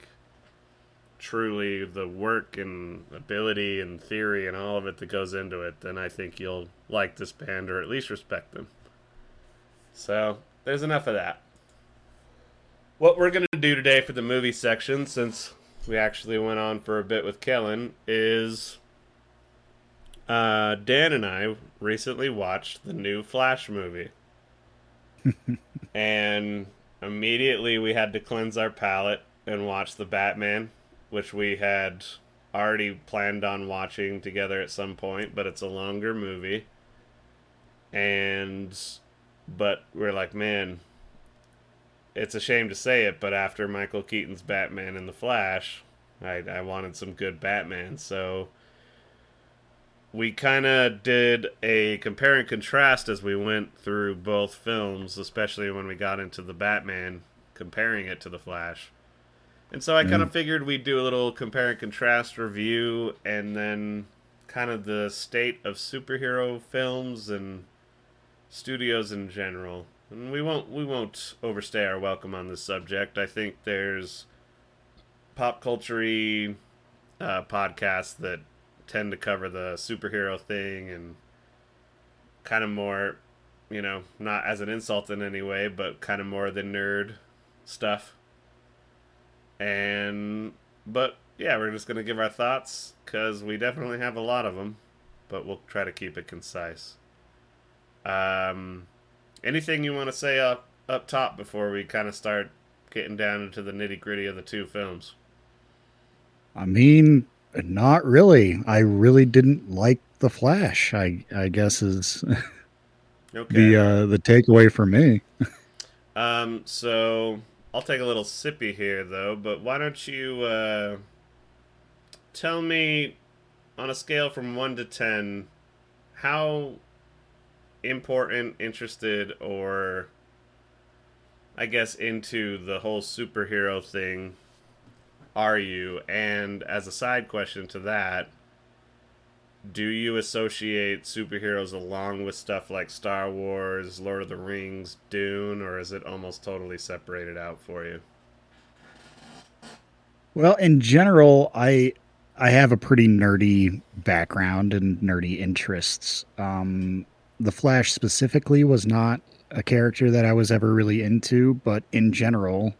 truly the work and ability and theory and all of it that goes into it, then I think you'll like this band or at least respect them. So there's enough of that. What we're gonna do today for the movie section, since we actually went on for a bit with Kelin, is uh, Dan and I recently watched the new Flash movie. [LAUGHS] and immediately we had to cleanse our palate and watch the Batman, which we had already planned on watching together at some point, but it's a longer movie. And but we're like, man, it's a shame to say it, but after Michael Keaton's Batman and the Flash, I I wanted some good Batman, so we kind of did a compare and contrast as we went through both films, especially when we got into the Batman, comparing it to the Flash. And so I kind of figured we'd do a little compare and contrast review and then kind of the state of superhero films and studios in general. And we won't we won't overstay our welcome on this subject. I think there's pop culture uh, podcasts that tend to cover the superhero thing and kind of more, you know, not as an insult in any way, but kind of more the nerd stuff. And, but yeah, we're just going to give our thoughts because we definitely have a lot of them, but we'll try to keep it concise. Um, anything you want to say up up top before we kind of start getting down into the nitty gritty of the two films? I mean, not really. I really didn't like the Flash. I I guess is [LAUGHS] Okay. the uh, the takeaway for me. Um, so I'll take a little sippy here though, but why don't you uh, tell me on a scale from one to ten how important, interested, or I guess into the whole superhero thing are you? And as a side question to that, do you associate superheroes along with stuff like Star Wars, Lord of the Rings, Dune, or is it almost totally separated out for you? Well, in general, I I have a pretty nerdy background and nerdy interests. Um, the Flash specifically was not a character that I was ever really into, but in general,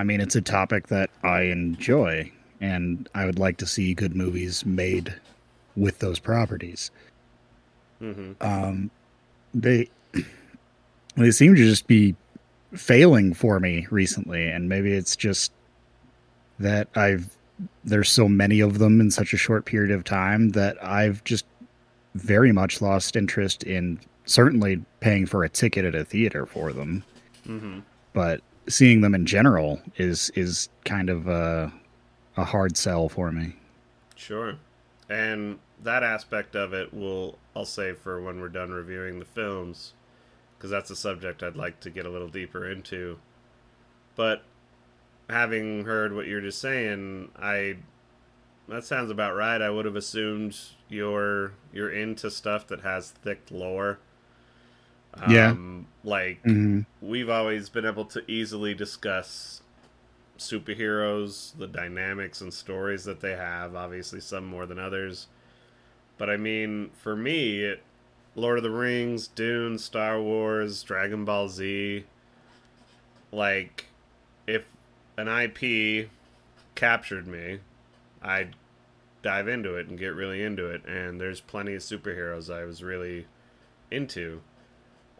I mean, it's a topic that I enjoy, and I would like to see good movies made with those properties. Mm-hmm. Um, they [CLEARS THROAT] they seem to just be failing for me recently, and maybe it's just that I've there's so many of them in such a short period of time that I've just very much lost interest in certainly paying for a ticket at a theater for them. Mm-hmm. But seeing them in general is is kind of a a hard sell for me. Sure. And that aspect of it will I'll save for when we're done reviewing the films because that's a subject I'd like to get a little deeper into. But having heard what you're just saying, I that sounds about right. I would have assumed you're you're into stuff that has thick lore. Yeah. Um, like Mhm. we've always been able to easily discuss superheroes, the dynamics and stories that they have, obviously some more than others. But I mean, for me, it, Lord of the Rings, Dune, Star Wars, Dragon Ball Z, like if an IP captured me, I'd dive into it and get really into it. And there's plenty of superheroes I was really into.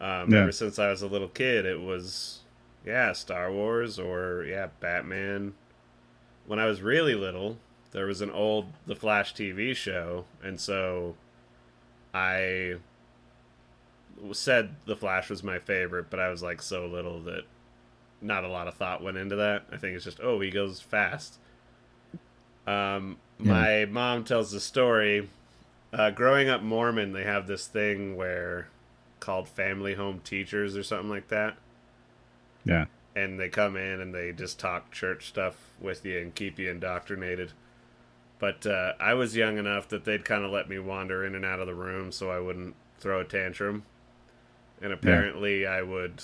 Um, Yeah. Ever since I was a little kid, it was yeah Star Wars or yeah Batman. When I was really little, there was an old The Flash TV show, and so I said The Flash was my favorite, but I was like so little that not a lot of thought went into that. I think it's just oh he goes fast. Um, Yeah. my mom tells the story. Uh, growing up Mormon, they have this thing where called family home teachers or something like that Yeah. and they come in and they just talk church stuff with you and keep you indoctrinated. But uh, I was young enough that they'd kind of let me wander in and out of the room so I wouldn't throw a tantrum. And apparently, I would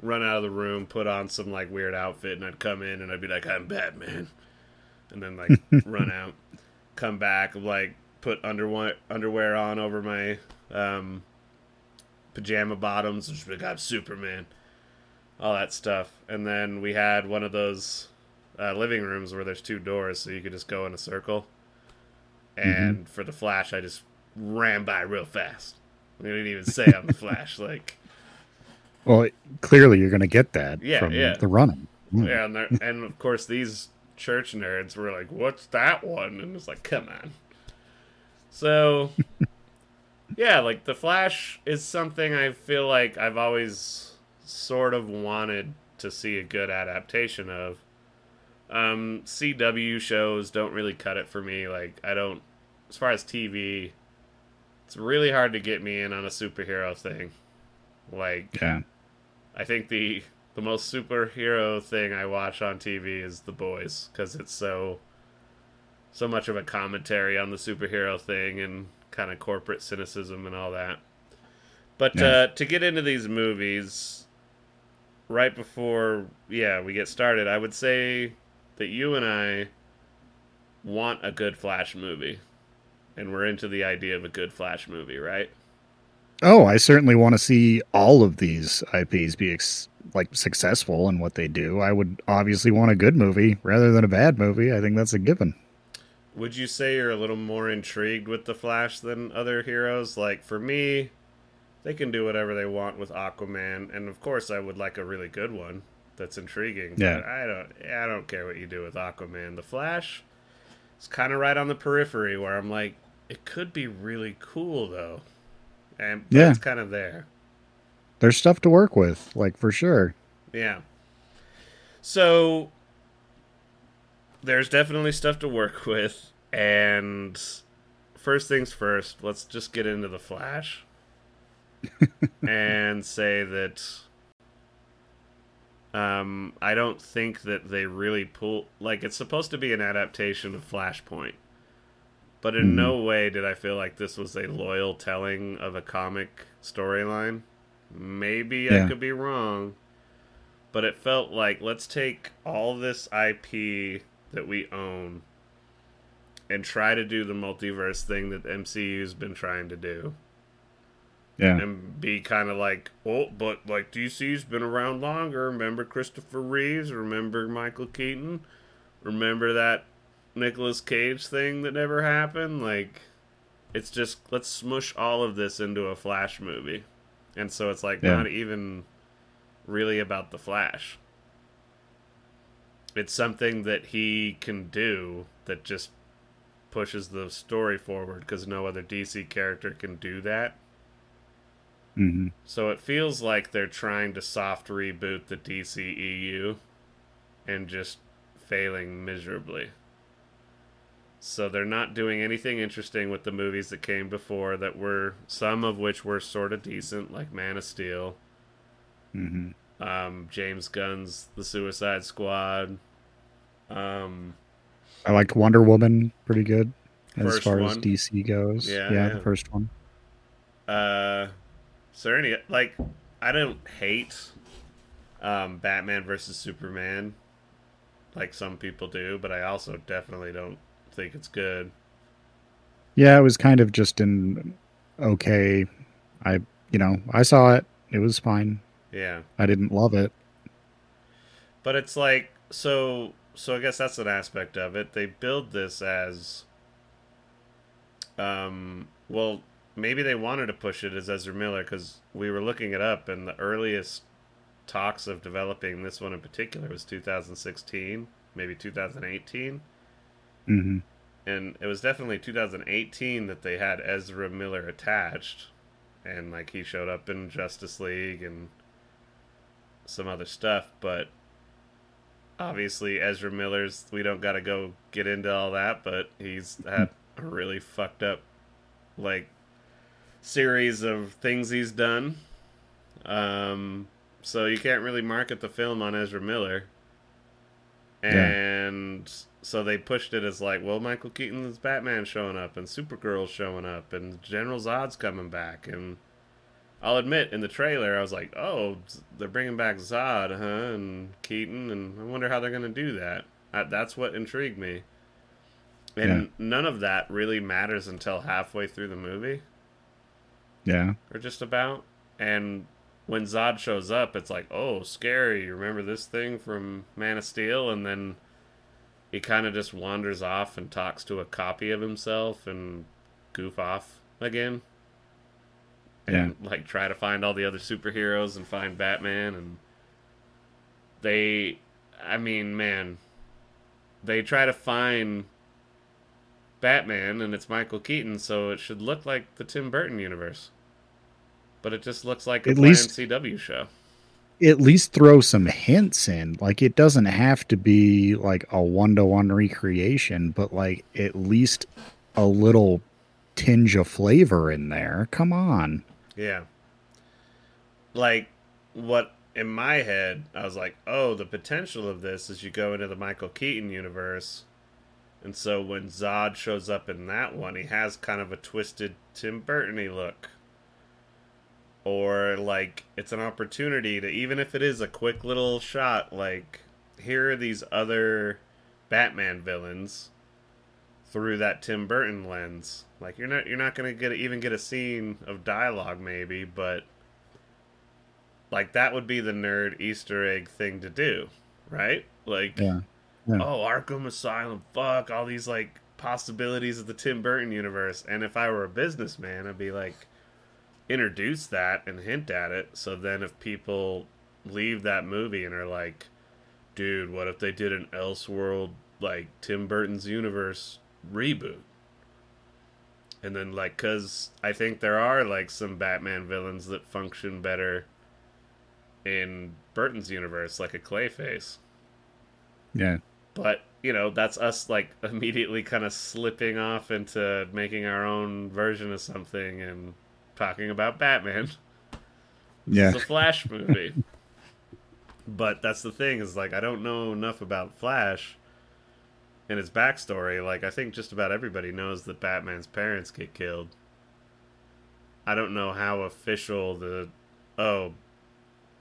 run out of the room, put on some like weird outfit, and I'd come in and I'd be like, "I'm Batman," and then like [LAUGHS] run out, come back, like put underwear underwear on over my um, pajama bottoms, be like, "I'm Superman." all that stuff. And then we had one of those uh, living rooms where there's two doors, so you could just go in a circle. And for the Flash, I just ran by real fast. I didn't even say I'm the Flash. [LAUGHS] Like, Well, clearly you're going to get that Yeah, from yeah. the running. Mm. yeah, and, and of course these church nerds were like, "What's that one?" And it's like, "Come on." So, [LAUGHS] yeah, like the Flash is something I feel like I've always sort of wanted to see a good adaptation of. Um, CW shows don't really cut it for me. Like, I don't, as far as TV, it's really hard to get me in on a superhero thing. Like, Yeah. I think the the most superhero thing I watch on TV is The Boys because it's so so much of a commentary on the superhero thing and kind of corporate cynicism and all that. But Yeah. uh, to get into these movies, right before yeah we get started, I would say that you and I want a good Flash movie, and we're into the idea of a good Flash movie, right? Oh, I certainly want to see all of these IPs be ex- like successful in what they do. I would obviously want a good movie rather than a bad movie. I think that's a given. Would you say you're a little more intrigued with the Flash than other heroes? Like for me, they can do whatever they want with Aquaman, and of course, I would like a really good one that's intriguing. Yeah. But I don't. I don't care what you do with Aquaman. The Flash is kind of right on the periphery where I'm like, it could be really cool though, and Yeah. it's kind of there. There's stuff to work with, like for sure. Yeah. So there's definitely stuff to work [LAUGHS] with and first things first, let's just get into the Flash [LAUGHS] and say that um I don't think that they really pull like it's supposed to be an adaptation of Flashpoint. But in Mhm. no way did I feel like this was a loyal telling of a comic storyline. Maybe I could be wrong, but it felt like let's take all this IP that we own and try to do the multiverse thing that the MCU's been trying to do Yeah. and be kind of like, oh, but like DC's been around longer. Remember Christopher Reeves? Remember Michael Keaton? Remember that Nicolas Cage thing that never happened? Like, it's just let's smush all of this into a Flash movie, and so it's like Yeah. not even really about the Flash. It's something that he can do that just pushes the story forward because no other DC character can do that. hmm So it feels like they're trying to soft reboot the DCEU and just failing miserably. So they're not doing anything interesting with the movies that came before that were some of which were sort of decent like Man of Steel, hmm um, James Gunn's The Suicide Squad, um, I liked Wonder Woman pretty good as far as. DC goes. Yeah, yeah, yeah. the first one. Uh, there any like I don't hate um, Batman versus Superman like some people do, but I also definitely don't think it's good. Yeah, it was kind of just in okay. I you know I saw it. It was fine. Yeah, I didn't love it. but it's like so so I guess that's an aspect of it. They build this as, um, well, maybe they wanted to push it as Ezra Miller because we were looking it up, and the earliest talks of developing this one in particular was 2016, maybe 2018, hmm and it was definitely 2018 that they had Ezra Miller attached, and like he showed up in Justice League and some other stuff, but obviously Ezra Miller's we don't got to go get into all that, but he's had [LAUGHS] a really fucked up like series of things he's done. Um so you can't really market the film on Ezra Miller. And so they pushed it as like, well, Michael Keaton's Batman showing up and Supergirl's showing up and General Zod's coming back and I'll admit in the trailer I was like, oh, they're bringing back Zod, huh, and Keaton, and I wonder how they're gonna do that. That- That's what intrigued me. And Yeah. none of that really matters until halfway through the movie, Yeah. or just about. And when Zod shows up, it's like, oh, scary. You remember this thing from Man of Steel? And then he kind of just wanders off and talks to a copy of himself and goof off again and like try to find all the other superheroes and find Batman and they I mean, man, they try to find Batman and it's Michael Keaton, so it should look like the Tim Burton universe. But it just looks like a At least- CW show. At least throw some hints in. Like it doesn't have to be like a one to one recreation, but like at least a little tinge of flavor in there. Come on. Yeah. Like what in my head, I was like, "Oh, the potential of this is you go into the Michael Keaton universe." And so when Zod shows up in that one, he has kind of a twisted Tim Burton-y look. Or like it's an opportunity to even if it is a quick little shot like here are these other Batman villains through that Tim Burton lens. Like you're not you're not gonna get even get a scene of dialogue maybe, but like that would be the nerd Easter egg thing to do, right? Like Yeah. Yeah. oh Arkham Asylum, fuck all these like possibilities of the Tim Burton universe. And if I were a businessman, I'd be like introduce that and hint at it. So then if people leave that movie and are like, dude, what if they did an Elseworld like Tim Burton's universe reboot? And then like cuz I think there are like some Batman villains that function better in Burton's universe like a Clayface. Yeah. But, you know, that's us like [LAUGHS] immediately kind of slipping off into making our own version of something and talking about Batman. Yeah. It's a Flash movie. [LAUGHS] but that's the thing is like I don't know enough about Flash and his backstory. Like I think just about everybody knows that Batman's parents get killed. I don't know how official the oh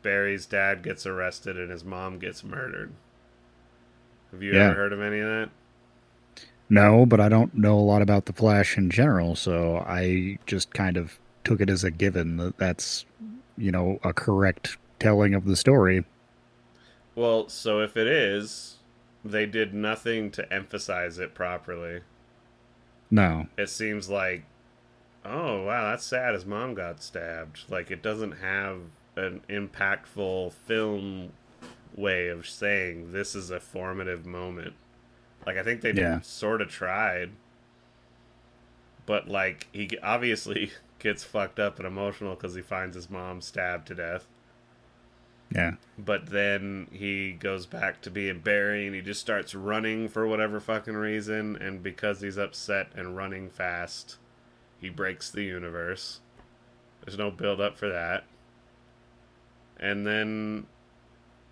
Barry's dad gets arrested and his mom gets murdered. Have you Yeah. ever heard of any of that? No, but I don't know a lot about the Flash in general, so I just kind of took it as a given that that's, you know, a correct telling of the story. Well, so if it is, they did nothing to emphasize it properly. No. it seems like oh wow that's sad his mom got stabbed like it doesn't have an impactful film way of saying this is a formative moment like i think they Yeah. sort of tried but like he obviously [LAUGHS] gets fucked up and emotional because he finds his mom stabbed to death Yeah. but then he goes back to being Barry and he just starts running for whatever fucking reason. And because he's upset and running fast, he breaks the universe. There's no build up for that. And then,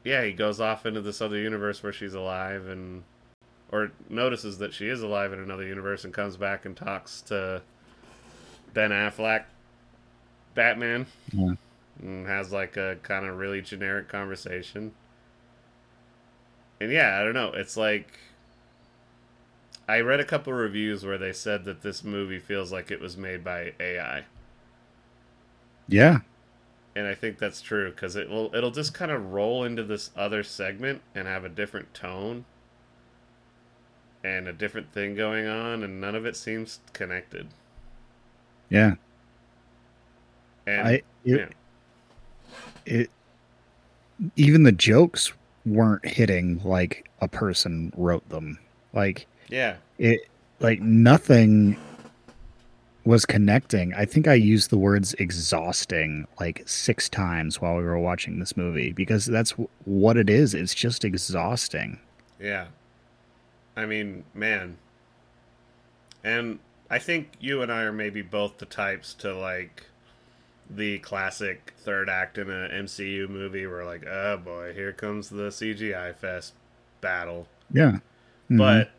yeah, he goes off into this other universe where she's alive and. Or notices that she is alive in another universe and comes back and talks to Ben Affleck, Batman Yeah. And has like a kind of really generic conversation. And yeah, I don't know. It's like I read a couple reviews where they said that this movie feels like it was made by AI. Yeah. And I think that's true cuz it will it'll just kind of roll into this other segment and have a different tone. and a different thing going on, and none of it seems connected. Yeah. And I it, yeah. It even the jokes weren't hitting like a person wrote them. Like yeah, it like nothing was connecting. I think I used the words exhausting like six times while we were watching this movie because that's w- what it is. It's just exhausting. yeah. I mean, man. And I think you and I are maybe both the types to like the classic third act in a MCU movie where like, oh boy, here comes the CGI fest battle. Yeah. Mhm. But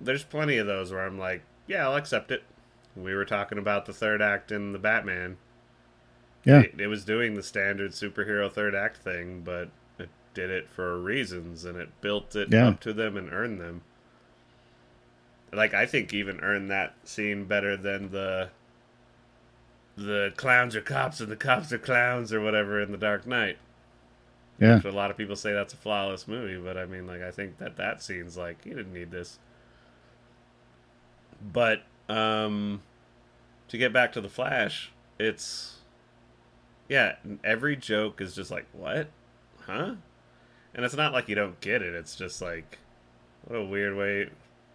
there's plenty of those where I'm like, yeah, I'll accept it. We were talking about the third act in the Batman. Yeah. It, it was doing the standard superhero third act thing, but it did it for reasons and it built it Yeah. up to them and earned them. Like I think even earned that scene better than the the clowns are cops and the cops are clowns or whatever in the Dark Knight. yeah. So a lot of people say that's a flawless movie, but I mean, like, I think that that scene's like you didn't need this. But um, to get back to the Flash, it's yeah, every joke is just like what, huh? And it's not like you don't get it. It's just like what a weird way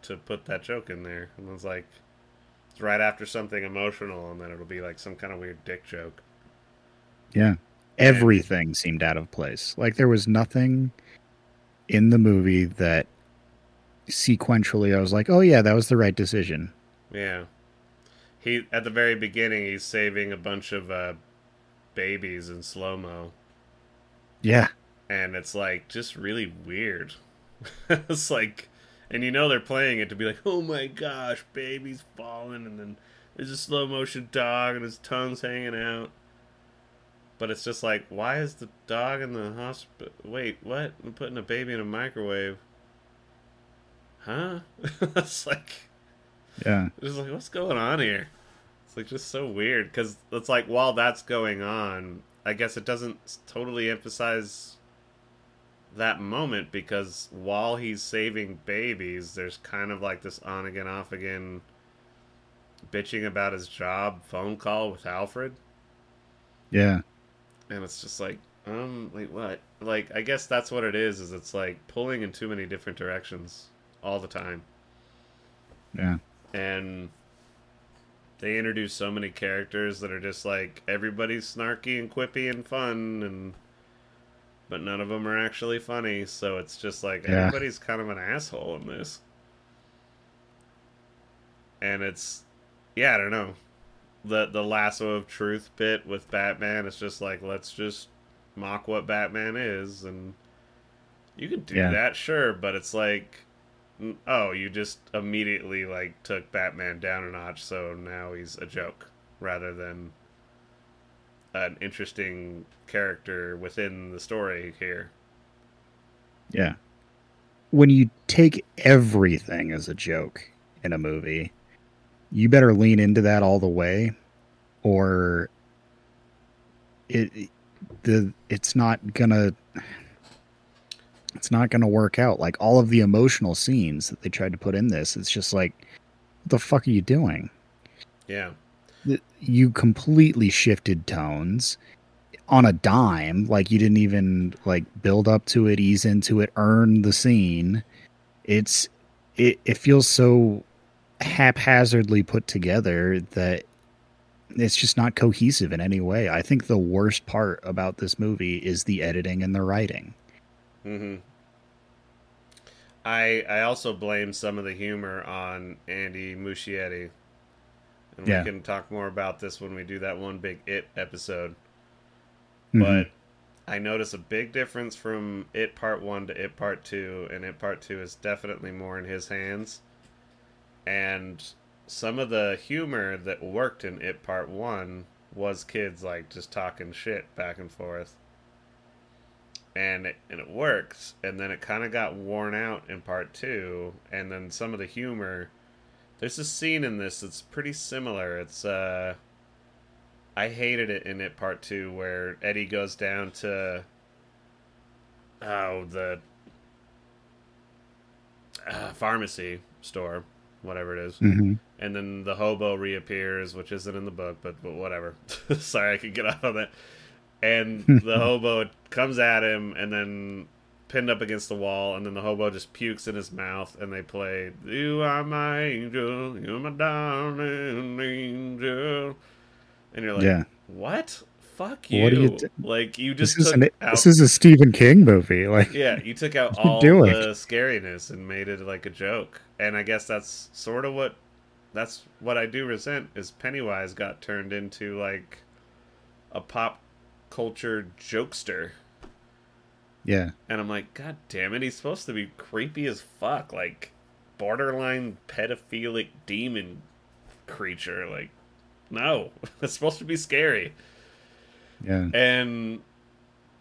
to put that joke in there. And it's like right after something emotional, and then it'll be like some kind of weird dick joke. Yeah. Everything seemed out of place. Like there was nothing in the movie that sequentially I was like, "Oh yeah, that was the right decision." Yeah. He at the very beginning he's saving a bunch of uh babies in slow-mo Yeah. and it's like just really weird. [LAUGHS] it's like and you know they're playing it to be like, "Oh my gosh, baby's falling." And then there's a slow motion dog and his tongue's hanging out. But it's just like, why is the dog in the hospital? Wait, what? I'm putting a baby in a microwave. Huh? [LAUGHS] it's like Yeah. It's like, what's going on here? It's like just so weird because it's like while that's going on, I guess it doesn't totally emphasize that moment because while he's saving babies, there's kind of like this on again, off again bitching about his job phone call with Alfred. Yeah. And it's just like, um, wait, what? Like, I guess that's what it is, is it's like pulling in too many different directions all the time. Yeah. and they introduce so many characters that are just like everybody's snarky and quippy and fun and but none of them are actually funny so it's just like Yeah. everybody's kind of an asshole in this and it's yeah i don't know the the lasso of truth bit with batman it's just like let's just mock what batman is and you can do Yeah. that sure but it's like oh, you just immediately like took Batman down a notch, so now he's a joke rather than an interesting character within the story here. Yeah. When you take everything as a joke in a movie, you better lean into that all the way or it the it's not gonna it's not gonna work out. Like all of the emotional scenes that they tried to put in this, it's just like what the fuck are you doing? Yeah. You completely shifted tones on a dime like you didn't even like build up to it ease into it earn the scene. It's it, it feels so haphazardly put together that it's just not cohesive in any way. I think the worst part about this movie is the editing and the writing. Hmm I I also blame some of the humor on Andy Muschietti, and Yeah. we can talk more about this when we do that one big It episode. Mhm. but I notice a big difference from It Part 1 to It Part 2, and It Part 2 is definitely more in his hands. And some of the humor that worked in It Part 1 was kids like just talking shit back and forth. And it, and it worked, and then it kind of got worn out in Part 2, and then some of the humor. There's a scene in this that's pretty similar. It's, uh, I hated it in it part two where Eddie goes down to oh the uh, pharmacy store, whatever it is. hmm and then the hobo reappears, which isn't in the book, but, but whatever. [LAUGHS] Sorry, I could get off on that. And [LAUGHS] the hobo comes at him, and then pinned up against the wall, and then the hobo just pukes in his mouth, and they play "You Are My Angel, You're My Darling Angel," and you're like, yeah. "What? Fuck you!" What are you d- like you This just is an, out this is a Stephen King movie. [LAUGHS] Like, yeah, you took out all doing? the scariness and made it like a joke. And I guess that's sort of what that's what I do resent is Pennywise got turned into like a pop culture jokester. Yeah, And I'm like, God damn it, he's supposed to be creepy as fuck, like borderline pedophilic demon creature. Like, no, [LAUGHS] it's supposed to be scary. yeah, And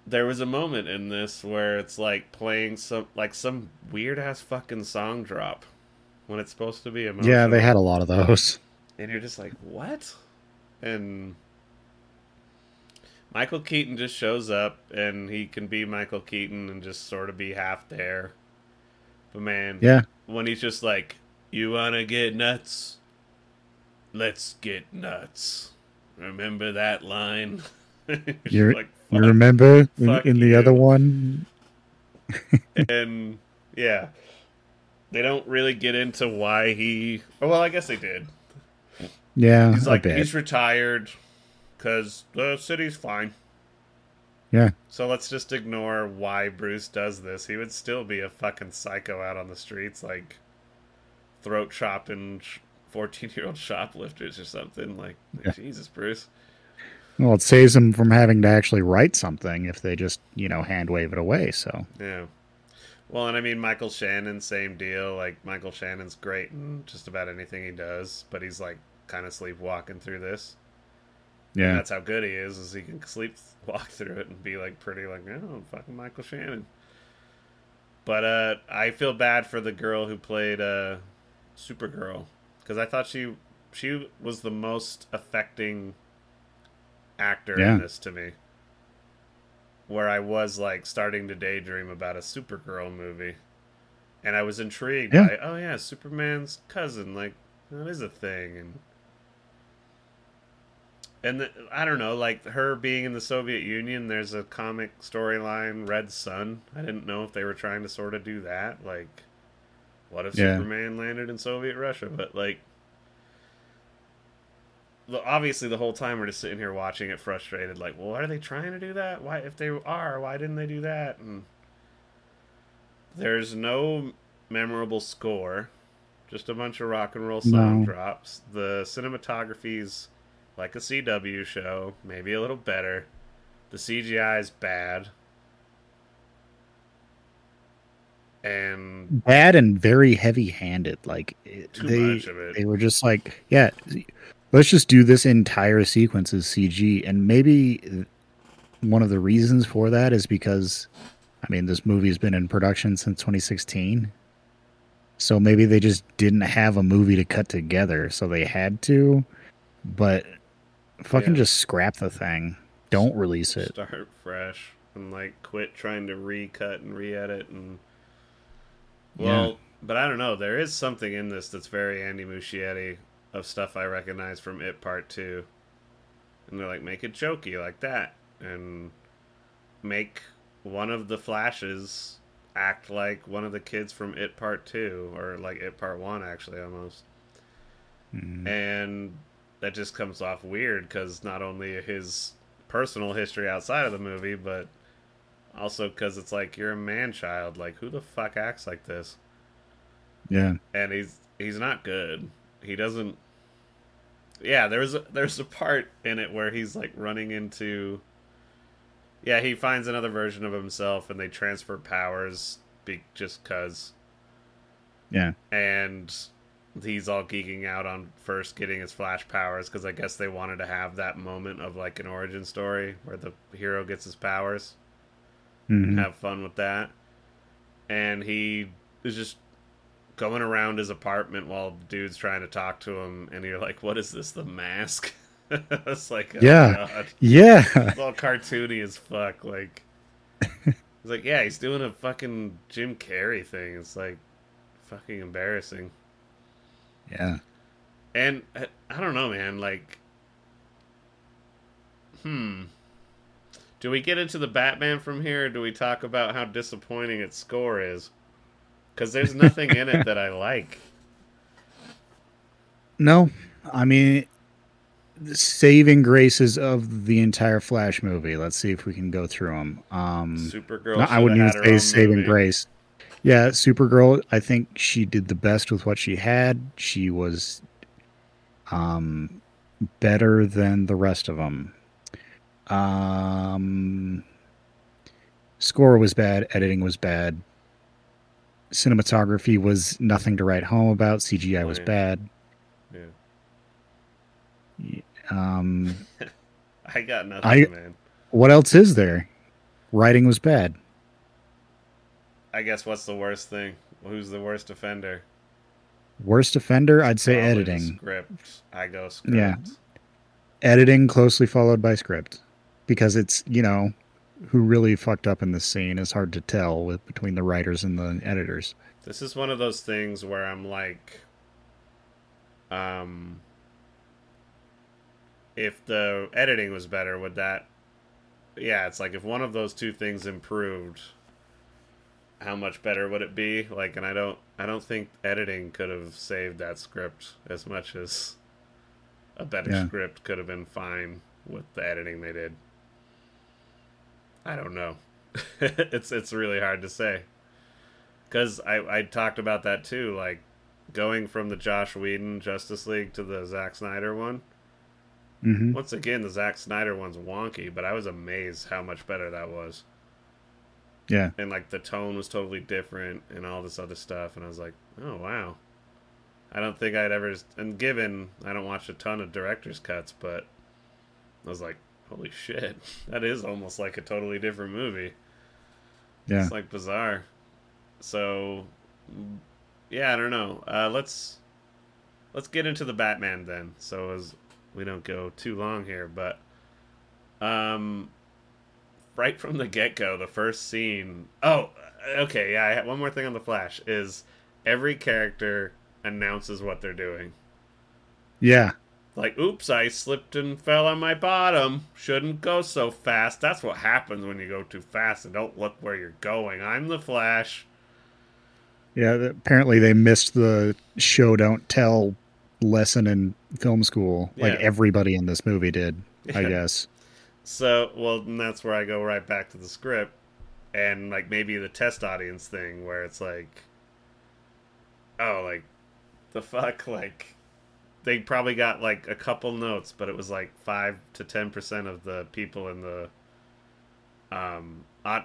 there was a moment in this where it's like playing some like some weird ass fucking song drop when it's supposed to be emotional. yeah. They had a lot of those. and you're just like, what? And Michael Keaton just shows up and he can be Michael Keaton and just sort of be half there. But man, Yeah, when he's just like, "You wanna get nuts? Let's get nuts." Remember that line? [LAUGHS] You're- like, you remember in, in the other one? [LAUGHS] and yeah, they don't really get into why he. Oh well, I guess they did. Yeah, He's like he's retired because the city's fine. Yeah. So let's just ignore why Bruce does this. He would still be a fucking psycho out on the streets, like throat chopping fourteen-year-old [LAUGHS] shoplifters or something. Like, Yeah. Jesus, Bruce. Well, it saves them from having to actually write something if they just, you know, hand wave it away. So, Yeah. Well, and I mean Michael Shannon, same deal. Like Michael Shannon's great in just about anything he does, but he's like kind of sleepwalking through this. Yeah, that's how good he is, is he can sleep walk through it and be like pretty like, oh, fucking Michael Shannon. But uh, I feel bad for the girl who played uh, Supergirl because I thought she she was the most affecting actor Yeah. in this to me. Where I was like starting to daydream about a Supergirl movie, and I was intrigued Yeah. by oh yeah, Superman's cousin, like that is a thing, and and the, I don't know, like her being in the Soviet Union. There's a comic storyline, Red Sun. I didn't know if they were trying to sort of do that. Like, what if Yeah. Superman landed in Soviet Russia? But like, obviously, the whole time we're just sitting here watching it, frustrated. Like, well, are they trying to do that? Why, if they are, why didn't they do that? And there's no memorable score, just a bunch of rock and roll sound No. drops. The cinematography's like a CW show, maybe a little better. The CGI is bad. And bad and very heavy-handed. Like too they much of it. they were just like, yeah, let's just do this entire sequence as CG, and maybe one of the reasons for that is because, I mean, this movie has been in production since 2016. So maybe they just didn't have a movie to cut together, so they had to. But fucking Yeah. just scrap the thing. Don't release it. start fresh and like quit trying to recut and re-edit and well but i don't know there is something in this that's very andy muschietti of stuff i recognize from it part 2 and they're like make it jokey like that and make one of the flashes act like one of the kids from it part 2 or like it part 1 actually almost Mm. and that just comes off weird because not only his personal history outside of the movie, but also because it's like you're a man child. Like who the fuck acts like this? Yeah. And he's he's not good. He doesn't. Yeah, there's a, there's a part in it where he's like running into. Yeah, he finds another version of himself, and they transfer powers be, just cause Yeah. and he's all geeking out on first getting his flash powers because I guess they wanted to have that moment of like an origin story where the hero gets his powers Mhm. and have fun with that. And he is just going around his apartment while the dude's trying to talk to him, and you're like, "What is this? The mask?" [LAUGHS] it's like, oh Yeah. God. Yeah. [LAUGHS] It's all cartoony as fuck. Like, [LAUGHS] it's like, yeah, he's doing a fucking Jim Carrey thing. It's like, fucking embarrassing. Yeah. And uh, I don't know, man. Like, hmm. Do we get into the Batman from here, or do we talk about how disappointing its score is? Because there's nothing in it that I [LAUGHS] like. No, I mean, the saving graces of the entire Flash movie. Let's see if we can go through them. Um, Supergirl. no, I wouldn't even say saving movie. grace. Yeah, Supergirl. I think she did the best with what she had. She was, um, better than the rest of them. Um, score was bad. Editing was bad. Cinematography was nothing to write home about. CGI was yeah. bad. Yeah. Um, [LAUGHS] I got nothing, I- man. what else is there? Writing was bad. I guess what's the worst thing? Who's the worst offender? Worst offender, I'd say Probably editing. Script. I go script. Yeah. Editing closely followed by script, because it's you know who really fucked up in this scene is hard to tell with between the writers and the editors. This is one of those things where I'm like, um, if the editing was better, would that? Yeah, it's like if one of those two things improved, how much better would it be? Like, and I don't, I don't think editing could have saved that script as much as a better Yeah. script could have been fine with the editing they did. I don't know. [LAUGHS] it's it's really hard to say because I I talked about that too, like going from the Joss Whedon Justice League to the Zack Snyder one. hmm Once again, the Zack Snyder one's wonky, but I was amazed how much better that was, Yeah, and like the tone was totally different and all this other stuff, and I was like, oh wow. I don't think I'd ever, and given I don't watch a ton of director's cuts, but I was like, holy shit, [LAUGHS] that is almost like a totally different movie. yeah. It's like bizarre. So, yeah, I don't know. Uh, let's let's get into the Batman then. So as we don't go too long here, but um, right from the get go, the first scene. Oh, okay. Yeah, I have one more thing on the Flash is every character announces what they're doing. Yeah, Like, oops, I slipped and fell on my bottom. Shouldn't go so fast. That's what happens when you go too fast and don't look where you're going. I'm the Flash. yeah. Apparently, they missed the show don't tell lesson in film school, like Yeah. everybody in this movie did. I guess. So, well, and that's where I go right back to the script and like maybe the test audience thing where it's like, oh, like the fuck, like they probably got like a couple notes, but it was like five to ten percent of the people in the um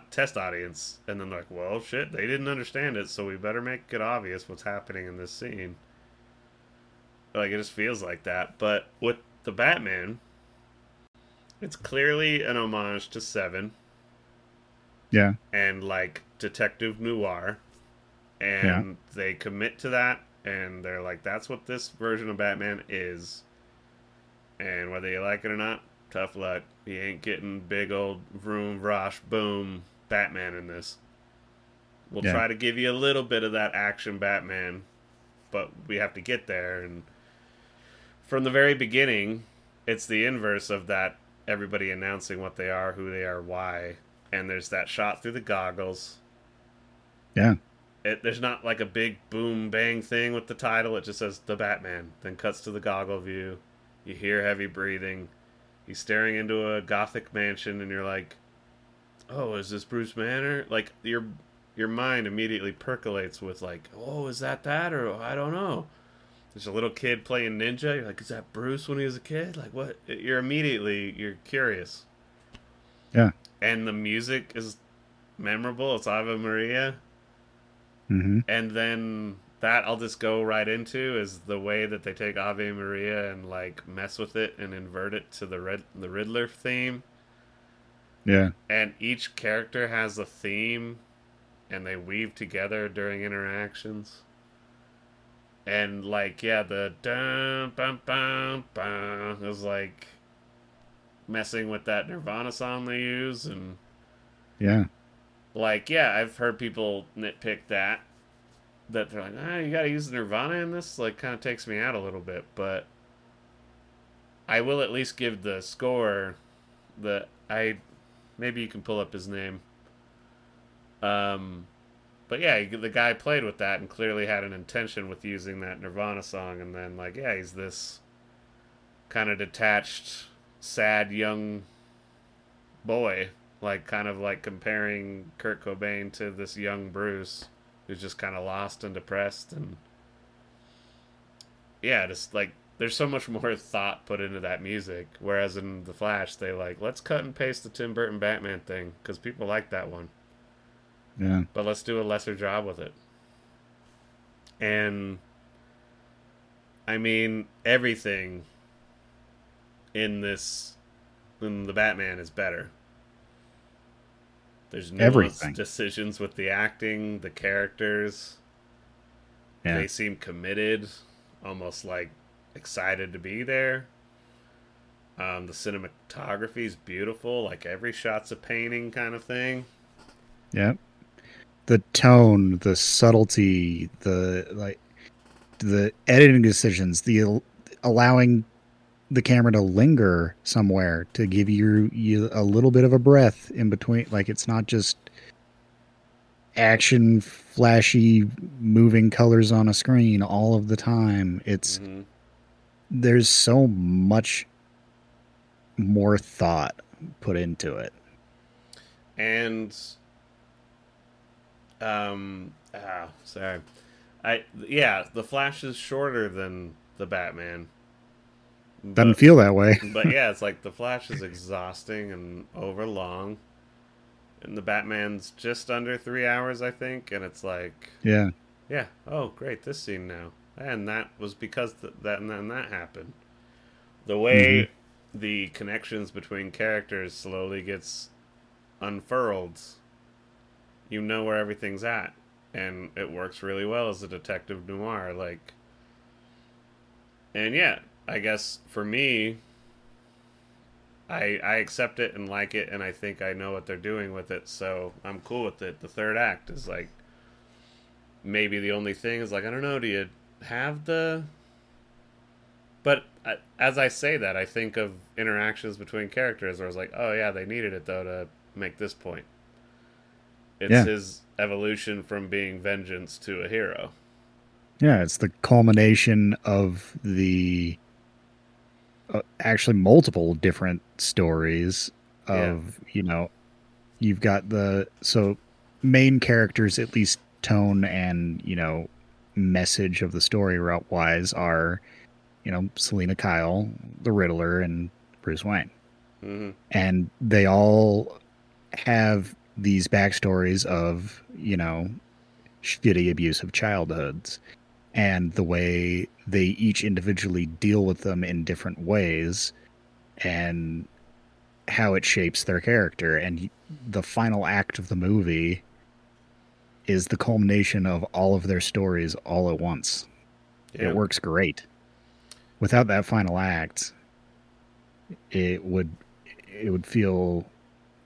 test audience, and then like, well, shit, they didn't understand it, so we better make it obvious what's happening in this scene. Like it just feels like that, but with the Batman. It's clearly an homage to Seven Yeah, and like Detective Noir. And they commit to that and they're like, that's what this version of Batman is. And whether you like it or not, tough luck. You ain't getting big old vroom vrosh boom Batman in this. We'll Yeah. try to give you a little bit of that action Batman, but we have to get there and from the very beginning, it's the inverse of that everybody announcing what they are, who they are, why. And there's that shot through the goggles. yeah, It, there's not like a big boom bang thing with the title. It just says the Batman. Then cuts to the goggle view. You hear heavy breathing. He's staring into a gothic mansion, and you're like, "Oh, is this Bruce Banner?" Like your your mind immediately percolates with like, "Oh, is that that?" Or I don't know. There's a little kid playing ninja. You're like, "Is that Bruce when he was a kid?" Like what? You're immediately you're curious. Yeah. And the music is memorable. It's Ave Maria hmm and then that I'll just go right into is the way that they take Ave Maria and like mess with it and invert it to the red the Riddler theme. yeah, And each character has a theme and they weave together during interactions. And like yeah, the dun bum bum bum is like messing with that Nirvana song they use and yeah, like yeah i've heard people nitpick that that they're like, ah, you gotta use Nirvana in this, like, kind of takes me out a little bit. But I will at least give the score that I maybe you can pull up his name. Um, but yeah, the guy played with that and clearly had an intention with using that Nirvana song, and then like, yeah, he's this kind of detached, sad young boy, like kind of like comparing Kurt Cobain to this young Bruce who's just kind of lost and depressed and yeah, just like there's so much more thought put into that music. Whereas in the Flash, they like let's cut and paste the Tim Burton Batman thing because people like that one. Yeah. But let's do a lesser job with it. And I mean everything in this in the Batman is better. There's no Everything. decisions with the acting, the characters. Yeah. They seem committed, almost like excited to be there. Um, the cinematography is beautiful, like every shot's a painting kind of thing. Yeah. The tone, the subtlety, the like the editing decisions, the allowing the camera to linger somewhere to give you you a little bit of a breath in between like it's not just action flashy moving colors on a screen all of the time. It's hmm there's so much more thought put into it. And um ah, sorry. I yeah, the Flash is shorter than the Batman. doesn't feel that way [LAUGHS] but yeah, it's like the [LAUGHS] Flash is exhausting and overlong. And the Batman's just under three hours, I think, and it's like yeah Yeah. Oh, great. This scene now, and that was because th- that and then that happened. The way the connections between characters slowly gets unfurled, you know where everything's at, and it works really well as a detective noir. Like, and yeah, I guess for me, I I accept it and like it, and I think I know what they're doing with it, so I'm cool with it. The third act is like maybe the only thing is like I don't know. Do you have the? But as I say that, I think of interactions between characters where I was like, oh yeah, they needed it though to make this point. It's Yeah. his evolution from being vengeance to a hero. Yeah, it's the culmination of the uh, actually multiple different stories of, you know, you've got the so main characters at least tone and, you know, message of the story route wise are, you know, Selina Kyle, the Riddler and Bruce Wayne hmm and they all have these backstories of you know shitty abusive childhoods and the way they each individually deal with them in different ways and how it shapes their character. And the final act of the movie is the culmination of all of their stories all at once. Yeah. it works great. Without that final act it would it would feel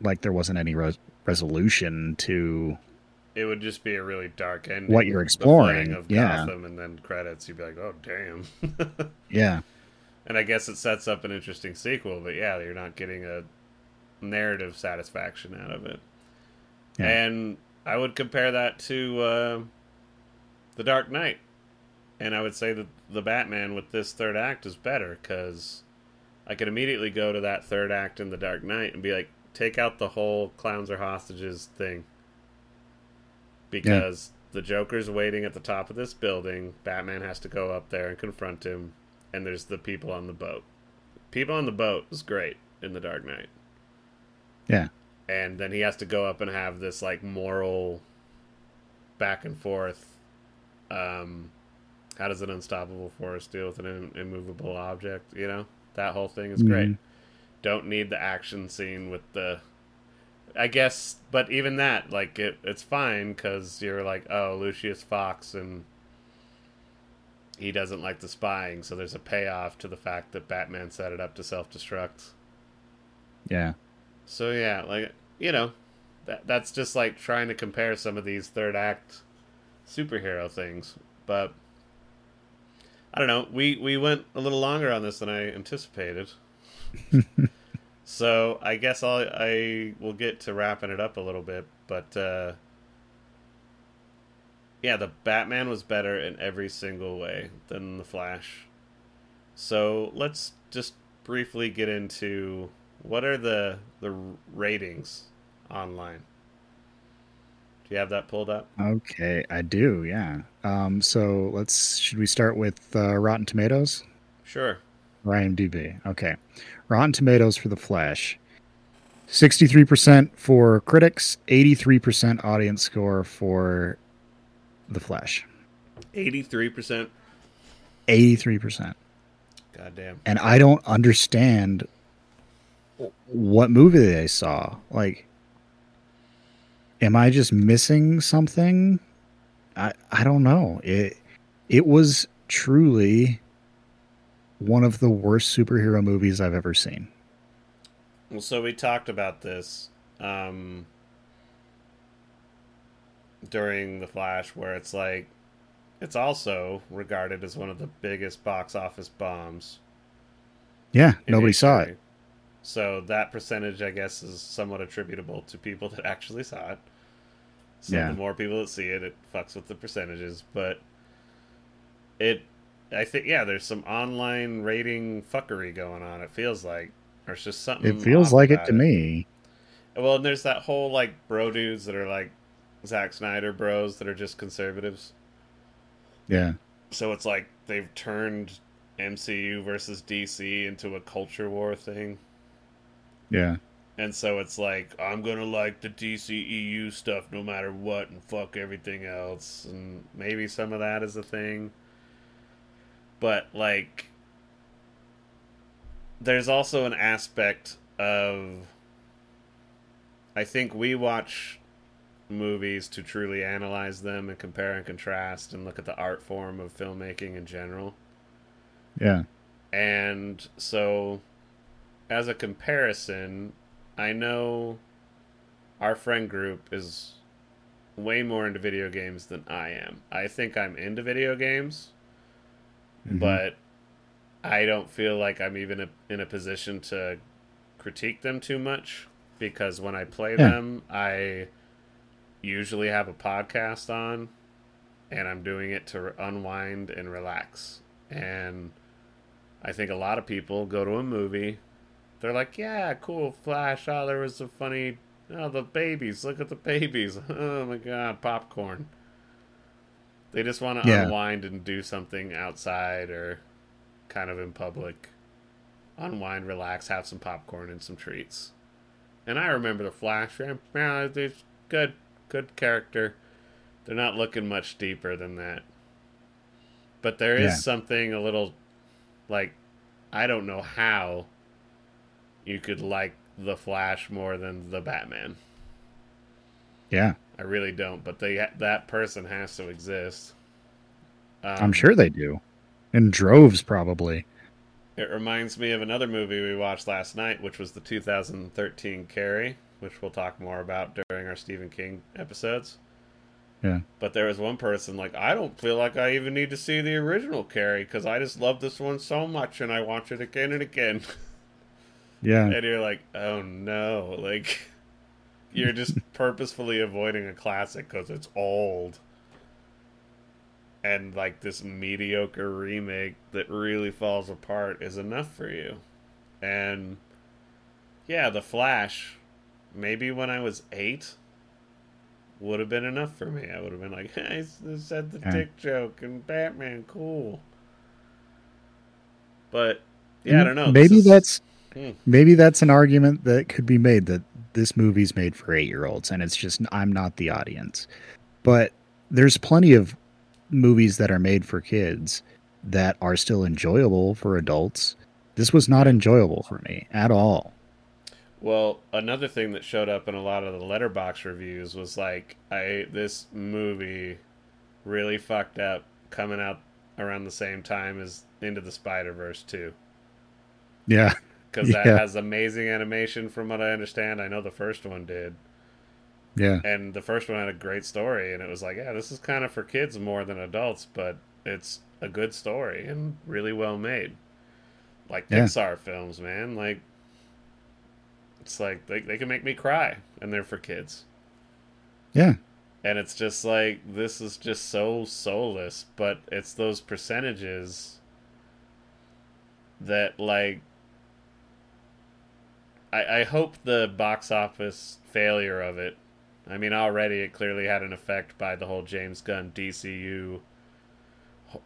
like there wasn't any res- resolution to It would just be a really dark ending. What you're exploring, of yeah. Gotham, and then credits. You'd be like, oh damn. [LAUGHS] yeah And I guess it sets up an interesting sequel, but yeah, you're not getting a narrative satisfaction out of it. Yeah. And I would compare that to uh, The Dark Knight. And I would say that the Batman with this third act is better because I could immediately go to that third act in The Dark Knight and be like, take out the whole clowns are hostages thing. Because the Joker's waiting at the top of this building. Batman has to go up there and confront him and there's the people on the boat. People on the boat is great in The Dark Knight. Yeah. And then he has to go up and have this like moral back and forth. Um, how does an unstoppable force deal with an im- immovable object? You know, that whole thing is great. Don't need the action scene with the. I guess, but even that, like, it, it's fine because you're like, oh, Lucius Fox and he doesn't like the spying, so there's a payoff to the fact that Batman set it up to self destruct. yeah So yeah, like you know, that that's just like trying to compare some of these third act superhero things, but I don't know. We we went a little longer on this than I anticipated. [LAUGHS] so I guess I'll I will get to wrapping it up a little bit, but uh, yeah, the Batman was better in every single way than the Flash. So let's just briefly get into what are the the ratings online. Do you have that pulled up? Okay, I do. Yeah. Um, so let's. Should we start with uh, Rotten Tomatoes Sure. Or IMDb? Okay. Rotten Tomatoes for The Flash. 63% for critics, 83% audience score for The Flash. Eighty three percent. 83%. Goddamn. and I don't understand what movie they saw. Like, am I just missing something? I I don't know. It it was truly one of the worst superhero movies I've ever seen. Well, so we talked about this um, during the Flash, where it's like it's also regarded as one of the biggest box office bombs. Yeah, nobody saw it. So that percentage, I guess, is somewhat attributable to people that actually saw it. So Yeah. the more people that see it, it fucks with the percentages. But it, I think, yeah, there's some online rating fuckery going on. It feels like, or it's just something. It feels like it to me. Well, and there's that whole like bro dudes that are like Zack Snyder bros that are just conservatives. Yeah. So it's like they've turned MCU versus DC into a culture war thing. Yeah. And so it's like I'm gonna like the DCEU stuff no matter what, and fuck everything else. And maybe some of that is a thing, but like, there's also an aspect of. I think we watch movies to truly analyze them and compare and contrast and look at the art form of filmmaking in general. Yeah. And so, as a comparison, I know our friend group is way more into video games than I am. I think I'm into video games, Mhm. but I don't feel like I'm even a, in a position to critique them too much because when I play Yeah. them, I usually have a podcast on and I'm doing it to unwind and relax. And I think a lot of people go to a movie, they're like, "Yeah, cool Flash. Oh, there was a funny. Oh, the babies. Look at the babies. [LAUGHS] Oh my god, popcorn." They just want to Yeah. unwind and do something outside or kind of in public. Unwind, relax, have some popcorn and some treats. And I remember the Flash. Yeah, it's good, good character. They're not looking much deeper than that. But there is Yeah. something a little like I don't know how you could like the Flash more than the Batman. Yeah. I really don't, but they that person has to exist. Um, I'm sure they do. In droves, probably. It reminds me of another movie we watched last night, which was the 2013 Carrie, which we'll talk more about during our Stephen King episodes. Yeah. But there was one person like, I don't feel like I even need to see the original Carrie because I just love this one so much and I watch it again and again. [LAUGHS] Yeah. and you're like, oh no, like [LAUGHS] you're just [LAUGHS] purposefully avoiding a classic because it's old. And like this mediocre remake that really falls apart is enough for you. And yeah, The Flash, maybe when I was eight, would have been enough for me. I would have been like, [LAUGHS] hey, I said the Yeah. dick joke and Batman, cool. But yeah, I don't know. Maybe is- that's Hmm. maybe that's an argument that could be made that this movie's made for eight year olds and it's just I'm not the audience. But there's plenty of movies that are made for kids that are still enjoyable for adults. This was not enjoyable for me at all. Well, another thing that showed up in a lot of the Letterboxd reviews was like, I this movie really fucked up coming out around the same time as Into the Spider Verse two, Yeah. Because [LAUGHS] that has amazing animation from what I understand. I know the first one did, Yeah. And the first one had a great story, and it was like, yeah, this is kind of for kids more than adults, but it's a good story and really well made. Like Yeah. Pixar films, man. Like, it's like they, they can make me cry, and they're for kids. Yeah. And it's just like, this is just so soulless, but it's those percentages that, like, I, I hope the box office failure of it. I mean, already it clearly had an effect by the whole James Gunn DCU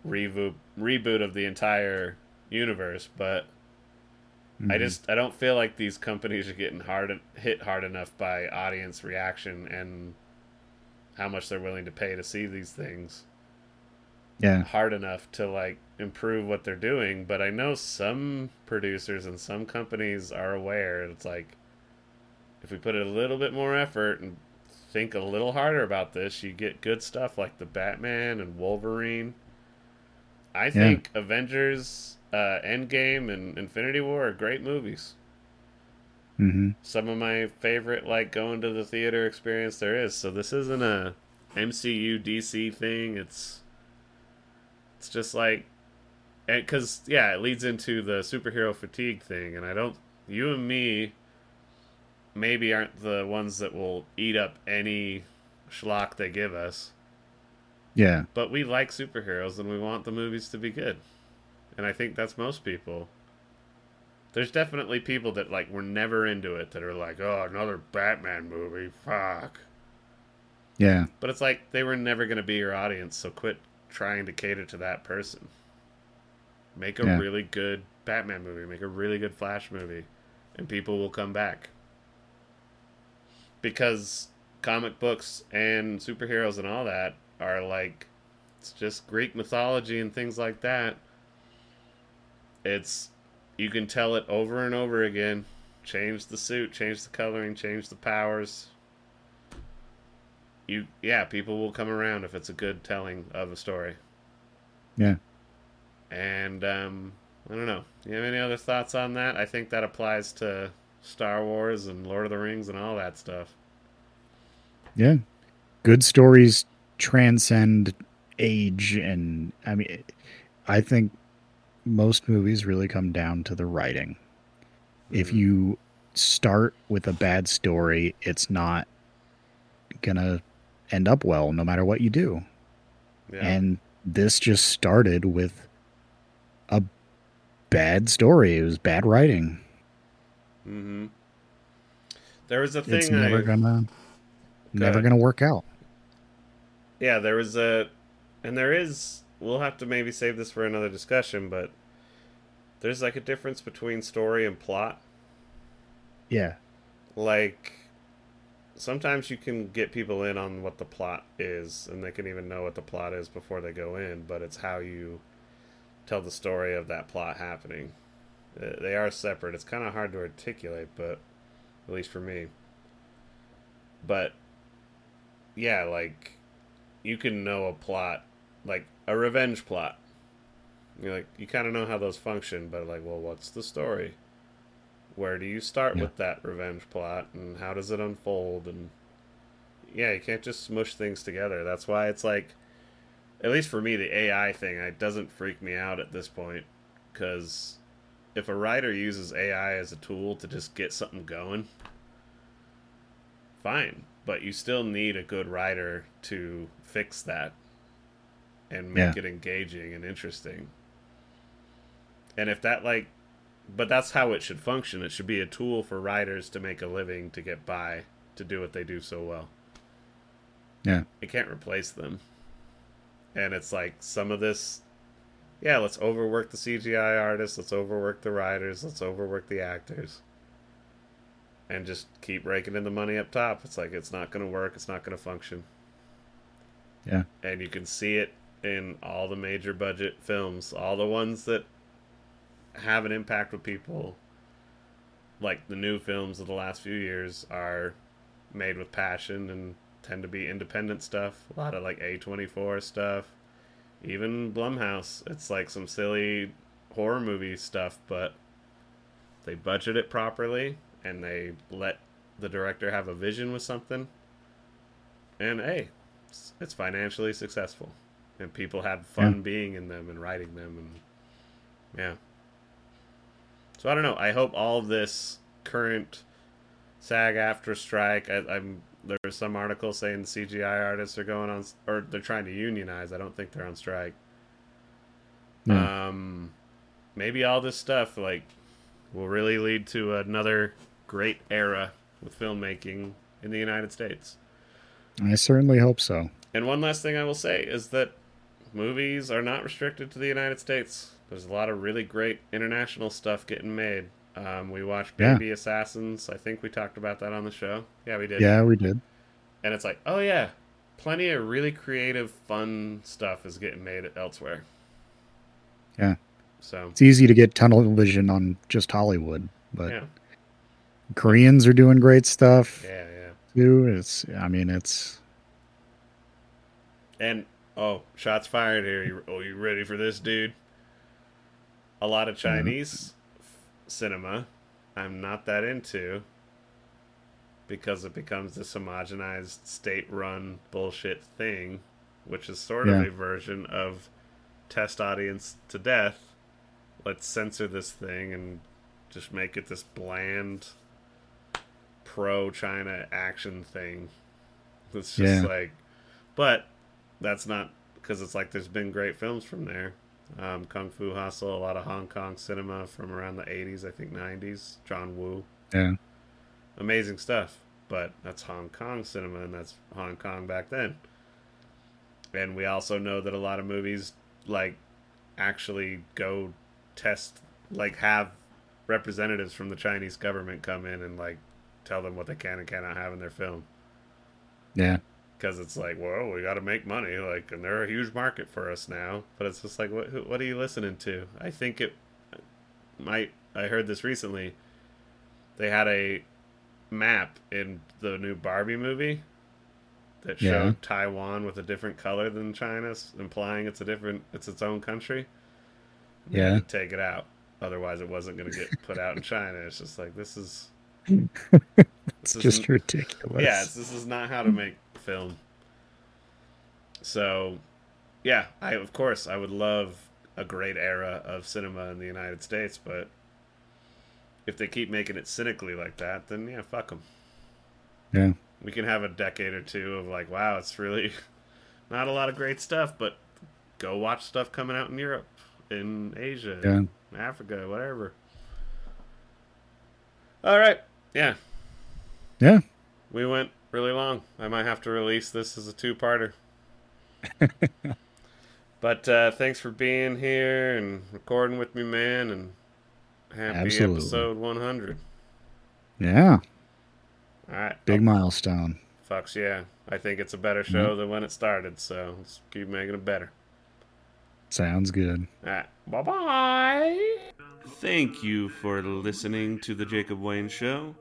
reboot reboot of the entire universe, but I Mhm. just I don't feel like these companies are getting hard hit hard enough by audience reaction and how much they're willing to pay to see these things Yeah. hard enough to like improve what they're doing but i know some producers and some companies are aware it's like if we put a little bit more effort and think a little harder about this you get good stuff like the batman and wolverine i think avengers uh, endgame and infinity war are great movies hmm some of my favorite like going to the theater experience there is. So this isn't a MCU DC thing. It's it's just like and cuz yeah, it leads into the superhero fatigue thing and I don't you and me maybe aren't the ones that will eat up any schlock they give us, Yeah. but we like superheroes and we want the movies to be good. And I think that's most people. There's definitely people that like were never into it that are like, "Oh, another Batman movie. Fuck." Yeah. But it's like they were never going to be your audience, so quit trying to cater to that person. Make a Yeah. really good Batman movie, make a really good Flash movie, and people will come back. Because comic books and superheroes and all that are like it's just Greek mythology and things like that. It's you can tell it over and over again. Change the suit, change the coloring, change the powers, you yeah people will come around if it's a good telling of a story Yeah. and um i don't know you have any other thoughts on that i think that applies to star wars and lord of the rings and all that stuff Yeah. Good stories transcend age and I mean I think most movies really come down to the writing. If Mhm. you start with a bad story, it's not going to end up well no matter what you do. yeah And this just started with a bad story. It was bad writing. mm-hmm there was a thing It's never I, gonna never ahead. gonna work out. yeah there was a and there is we'll have to maybe save this for another discussion but there's like a difference between story and plot Yeah. like sometimes you can get people in on what the plot is and they can even know what the plot is before they go in but it's how you tell the story of that plot happening. Uh, they are separate. It's kind of hard to articulate but at least for me. But yeah like you can know a plot like a revenge plot. You're like you kind of know how those function but like well what's the story where do you start Yeah. with that revenge plot and how does it unfold and yeah you can't just smush things together that's why it's like at least for me the ai thing it doesn't freak me out at this point because if a writer uses ai as a tool to just get something going fine but you still need a good writer to fix that and make Yeah. it engaging and interesting and if that like but that's how it should function. It should be a tool for writers to make a living to get by to do what they do so well. Yeah. it can't replace them. And it's like some of this yeah let's overwork the cgi artists let's overwork the writers let's overwork the actors and just keep raking in the money up top. It's like it's not going to work it's not going to function. Yeah. and you can see it in all the major budget films all the ones that have an impact with people like the new films of the last few years are made with passion and tend to be independent stuff a lot of like a24 stuff even blumhouse it's like some silly horror movie stuff but they budget it properly and they let the director have a vision with something and hey, it's, financially successful, and people had fun Yeah. being in them and writing them, and yeah. So I don't know. I hope all this current SAG-AFTRA strike. I, I'm there was some article saying CGI artists are going on, or they're trying to unionize. I don't think they're on strike. Yeah. Um, maybe all this stuff like will really lead to another great era with filmmaking in the United States. I certainly hope so. And one last thing I will say is that movies are not restricted to the United States. There's a lot of really great international stuff getting made. Um, we watched Yeah. Baby Assassins. I think we talked about that on the show. Yeah, we did. Yeah, we did. And it's like, oh yeah, plenty of really creative, fun stuff is getting made elsewhere. Yeah. So It's easy to get tunnel vision on just Hollywood, but yeah, Koreans are doing great stuff yeah, yeah. too. It's, I mean, it's And oh, shots fired here. You, oh, you ready for this, dude? A lot of mm-hmm. Chinese f- cinema, I'm not that into because it becomes this homogenized state-run bullshit thing, which is sort of a version of test audience to death. Let's censor this thing and just make it this bland pro-China action thing. It's just Yeah. like, but that's not because it's like there's been great films from there. Um, Kung Fu Hustle, a lot of Hong Kong cinema from around the 80s, I think 90s. John Woo, yeah, amazing stuff. But that's Hong Kong cinema, and that's Hong Kong back then. And we also know that a lot of movies like actually go test, like have representatives from the Chinese government come in and like tell them what they can and cannot have in their film yeah, because it's like, well, we got to make money, like, and they're a huge market for us now. But it's just like, what, what are you listening to? I think it might. I heard this recently. They had a map in the new Barbie movie that Yeah. showed Taiwan with a different color than China's, implying it's a different, it's its own country. Yeah. take it out. Otherwise, it wasn't going to get put out in China. It's just like this is. [LAUGHS] it's just ridiculous. yeah, this is not how to make film. So, yeah, I of course I would love a great era of cinema in the United States, but if they keep making it cynically like that, then yeah, fuck them. yeah, We can have a decade or two of like, wow, it's really [LAUGHS] not a lot of great stuff, but go watch stuff coming out in Europe, in Asia, yeah. Africa, whatever. All right, yeah, Yeah. we went really long. I might have to release this as a two-parter. [LAUGHS] but uh, thanks for being here and recording with me, man. And happy Absolutely. episode 100. Yeah. All right, Big oh, milestone. fucks yeah. I think it's a better show than when it started. So let's keep making it better. Sounds good. All right, bye bye. Thank you for listening to the Jacob Wayne Show.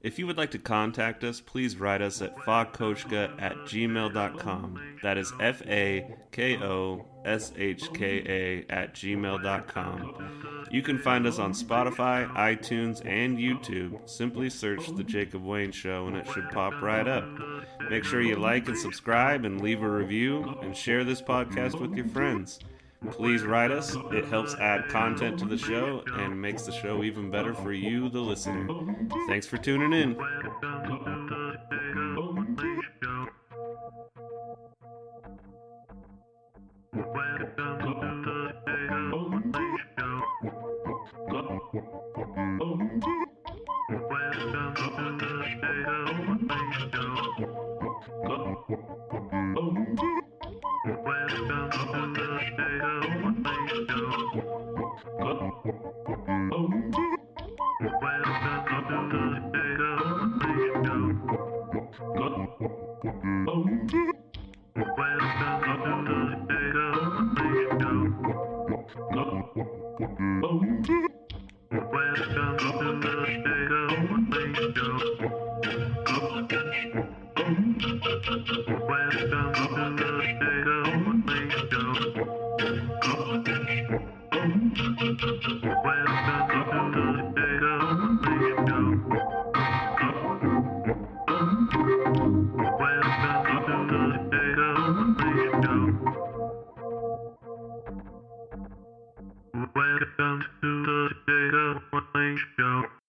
If you would like to contact us, please write us at fakoshka at gmail.com. That is F A K O S H K A at gmail.com. You can find us on Spotify, iTunes, and YouTube. Simply search The Jacob Wayne Show and it should pop right up. Make sure you like and subscribe and leave a review and share this podcast with your friends. Please write us. It helps add content to the show and makes the show even better for you, the listener. Thanks for tuning in.